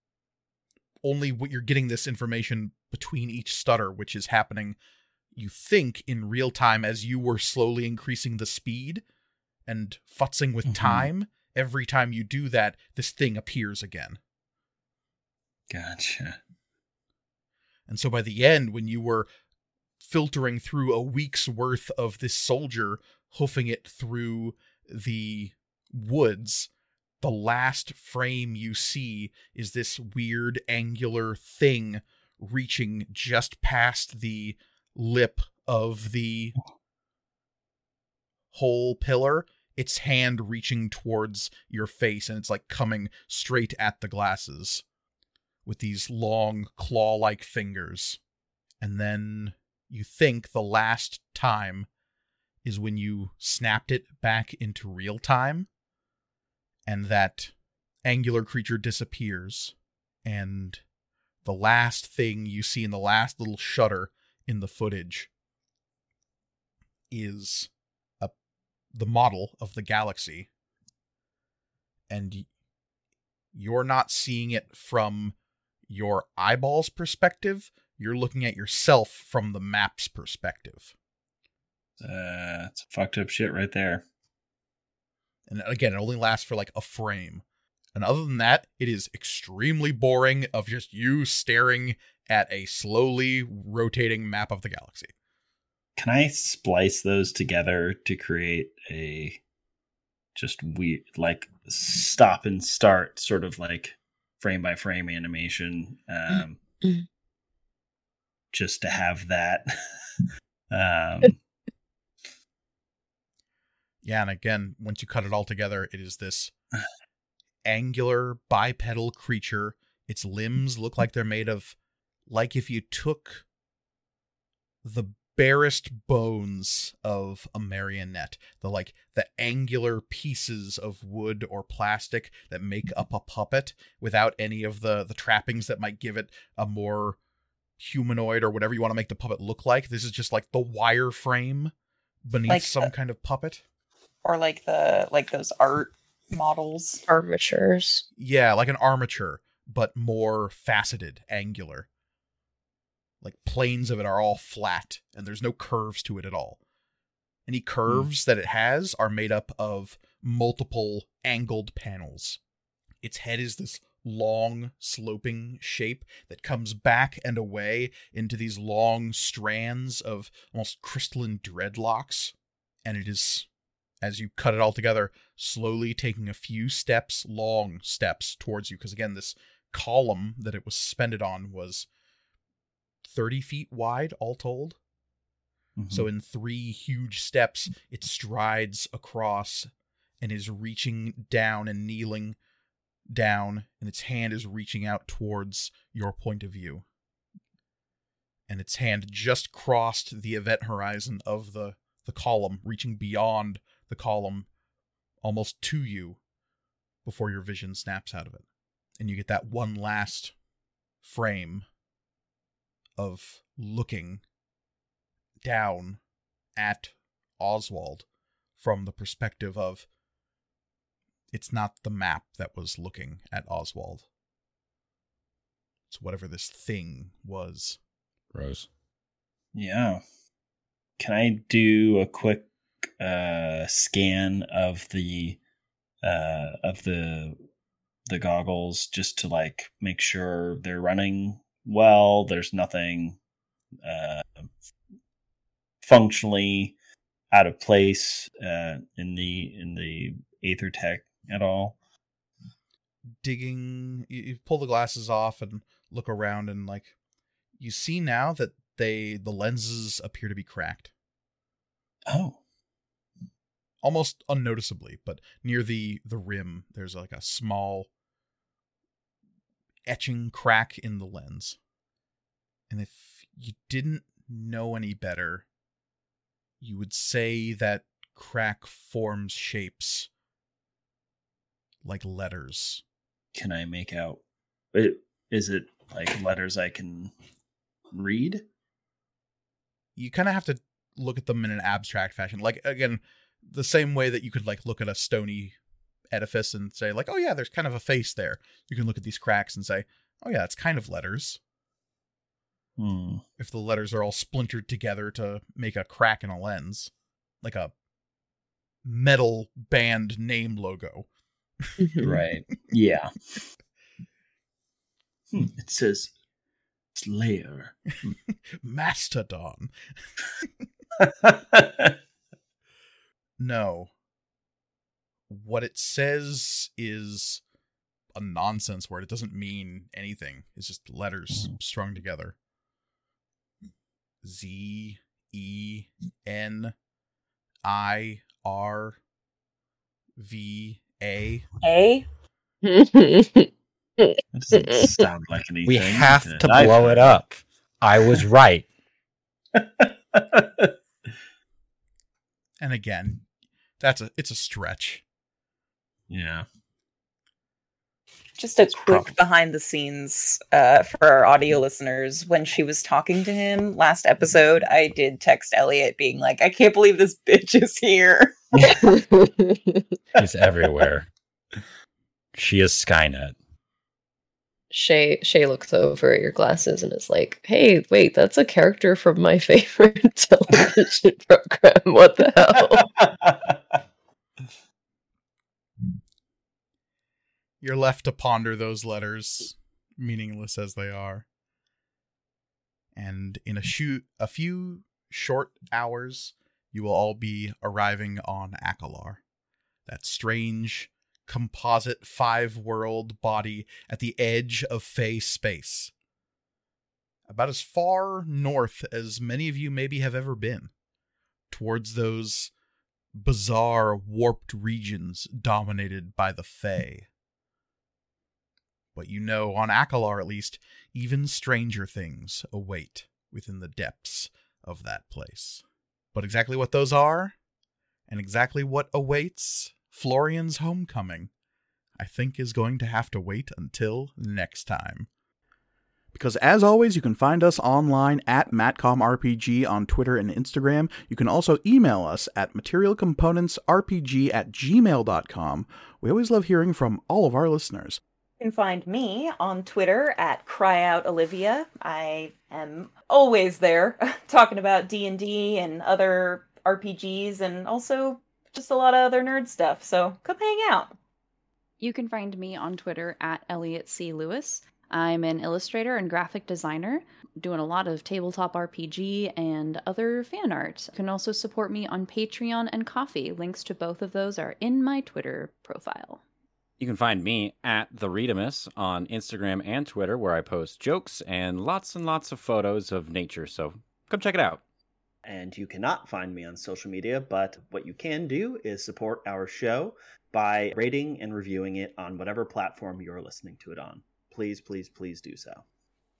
only what you're getting this information between each stutter, which is happening, you think, in real time as you were slowly increasing the speed and futzing with Mhm. time. Every time you do that, this thing appears again. Gotcha. And so by the end, when you were filtering through a week's worth of this soldier hoofing it through the woods, the last frame you see is this weird angular thing reaching just past the lip of the whole pillar. Its hand reaching towards your face, and it's like coming straight at the glasses with these long claw like fingers. And then you think the last time is when you snapped it back into real time, and that angular creature disappears. And the last thing you see in the last little shutter in the footage is a, the model of the galaxy. And you're not seeing it from your eyeballs perspective, you're looking at yourself from the map's perspective. Uh, it's fucked up shit right there. And again, it only lasts for like a frame. And other than that, it is extremely boring of just you staring at a slowly rotating map of the galaxy. Can I splice those together to create a just weird, like stop and start, sort of like frame by frame animation? Um, Mhm. just to have that. um, Yeah, and again, once you cut it all together, it is this angular bipedal creature. Its mm. limbs look like they're made of like if you took the barest bones of a marionette, the like the angular pieces of wood or plastic that make up a puppet without any of the the trappings that might give it a more humanoid or whatever you want to make the puppet look like. This is just like the wire frame beneath Like some the- kind of puppet. Or like the like those art models. Armatures. Yeah, like an armature, but more faceted, angular. Like planes of it are all flat and there's no curves to it at all. Any hmm. curves that it has are made up of multiple angled panels. Its head is this long, sloping shape that comes back and away into these long strands of almost crystalline dreadlocks. And it is, as you cut it all together, slowly taking a few steps, long steps towards you. Because again, this column that it was suspended on was 30 feet wide, all told. Mm-hmm. So, in three huge steps, it strides across and is reaching down and kneeling down, and its hand is reaching out towards your point of view. And its hand just crossed the event horizon of the, the column, reaching beyond the column almost to you before your vision snaps out of it. and you get that one last frame of looking down at Oswald from the perspective of it's not the map that was looking at Oswald. It's whatever this thing was. Rose. Yeah. Can I do a quick uh, scan of the uh, of the the goggles just to like make sure they're running well? There's nothing uh, functionally out of place uh, in the in the Aetyr Tech at all. Digging, you, you pull the glasses off and look around, and like you see now that they the lenses appear to be cracked. Oh, almost unnoticeably, but near the the rim, there's like a small etching crack in the lens. And if you didn't know any better, you would say that crack forms shapes like letters. can I make out? Is it like letters I can read? You kind of have to look at them in an abstract fashion. Like again, the same way that you could like look at a stony edifice and say like, "Oh yeah, there's kind of a face there." You can look at these cracks and say, "Oh yeah, it's kind of letters." Hmm. If the letters are all splintered together to make a crack in a lens, like a metal band name logo. Right. yeah. Hmm. It says Slayer. Mastodon. No. What it says is a nonsense word. It doesn't mean anything. It's just letters strung together. Z E N I R V A. A. That doesn't sound like anything. We have to I've blow it up. I was right. And again, that's a it's a stretch. yeah. Just a It's quick probably- behind the scenes uh, for our audio listeners. When she was talking to him last episode, I did text Elliot being like, I can't believe this bitch is here. He's everywhere. She is Skynet. Shay Shay looks over at your glasses and is like, "Hey, wait, that's a character from my favorite television program. What the hell?" You're left to ponder those letters, meaningless as they are. And in a shoot a few short hours, you will all be arriving on Akalar. That strange composite five world body at the edge of Fey space. About as far north as many of you maybe have ever been, towards those bizarre, warped regions dominated by the Fey. But you know, on Akalar at least, even stranger things await within the depths of that place. But exactly what those are, and exactly what awaits Florian's homecoming, I think is going to have to wait until next time. Because as always, you can find us online at MatcomRPG on Twitter and Instagram. You can also email us at materialcomponentsrpg at gmail.com. We always love hearing from all of our listeners. You can find me on Twitter at CryOutOlivia. I am always there talking about D&D and other RPGs and also just a lot of other nerd stuff. So come hang out. You can find me on Twitter at Elliot C. Lewis. I'm an illustrator and graphic designer, doing a lot of tabletop RPG and other fan art. You can also support me on Patreon and Ko-fi. Links to both of those are in my Twitter profile. You can find me at the Readamus on Instagram and Twitter, where I post jokes and lots and lots of photos of nature. So come check it out. and you cannot find me on social media, but what you can do is support our show by rating and reviewing it on whatever platform you're listening to it on. Please, please, please do so.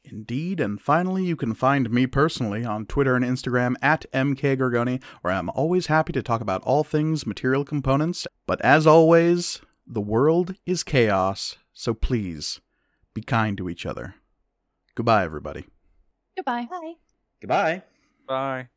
Indeed, and finally, you can find me personally on Twitter and Instagram at mkgorgoni, where I'm always happy to talk about all things material components. But as always, the world is chaos, so please Be kind to each other. Goodbye, everybody. Goodbye. Bye. Goodbye. Bye.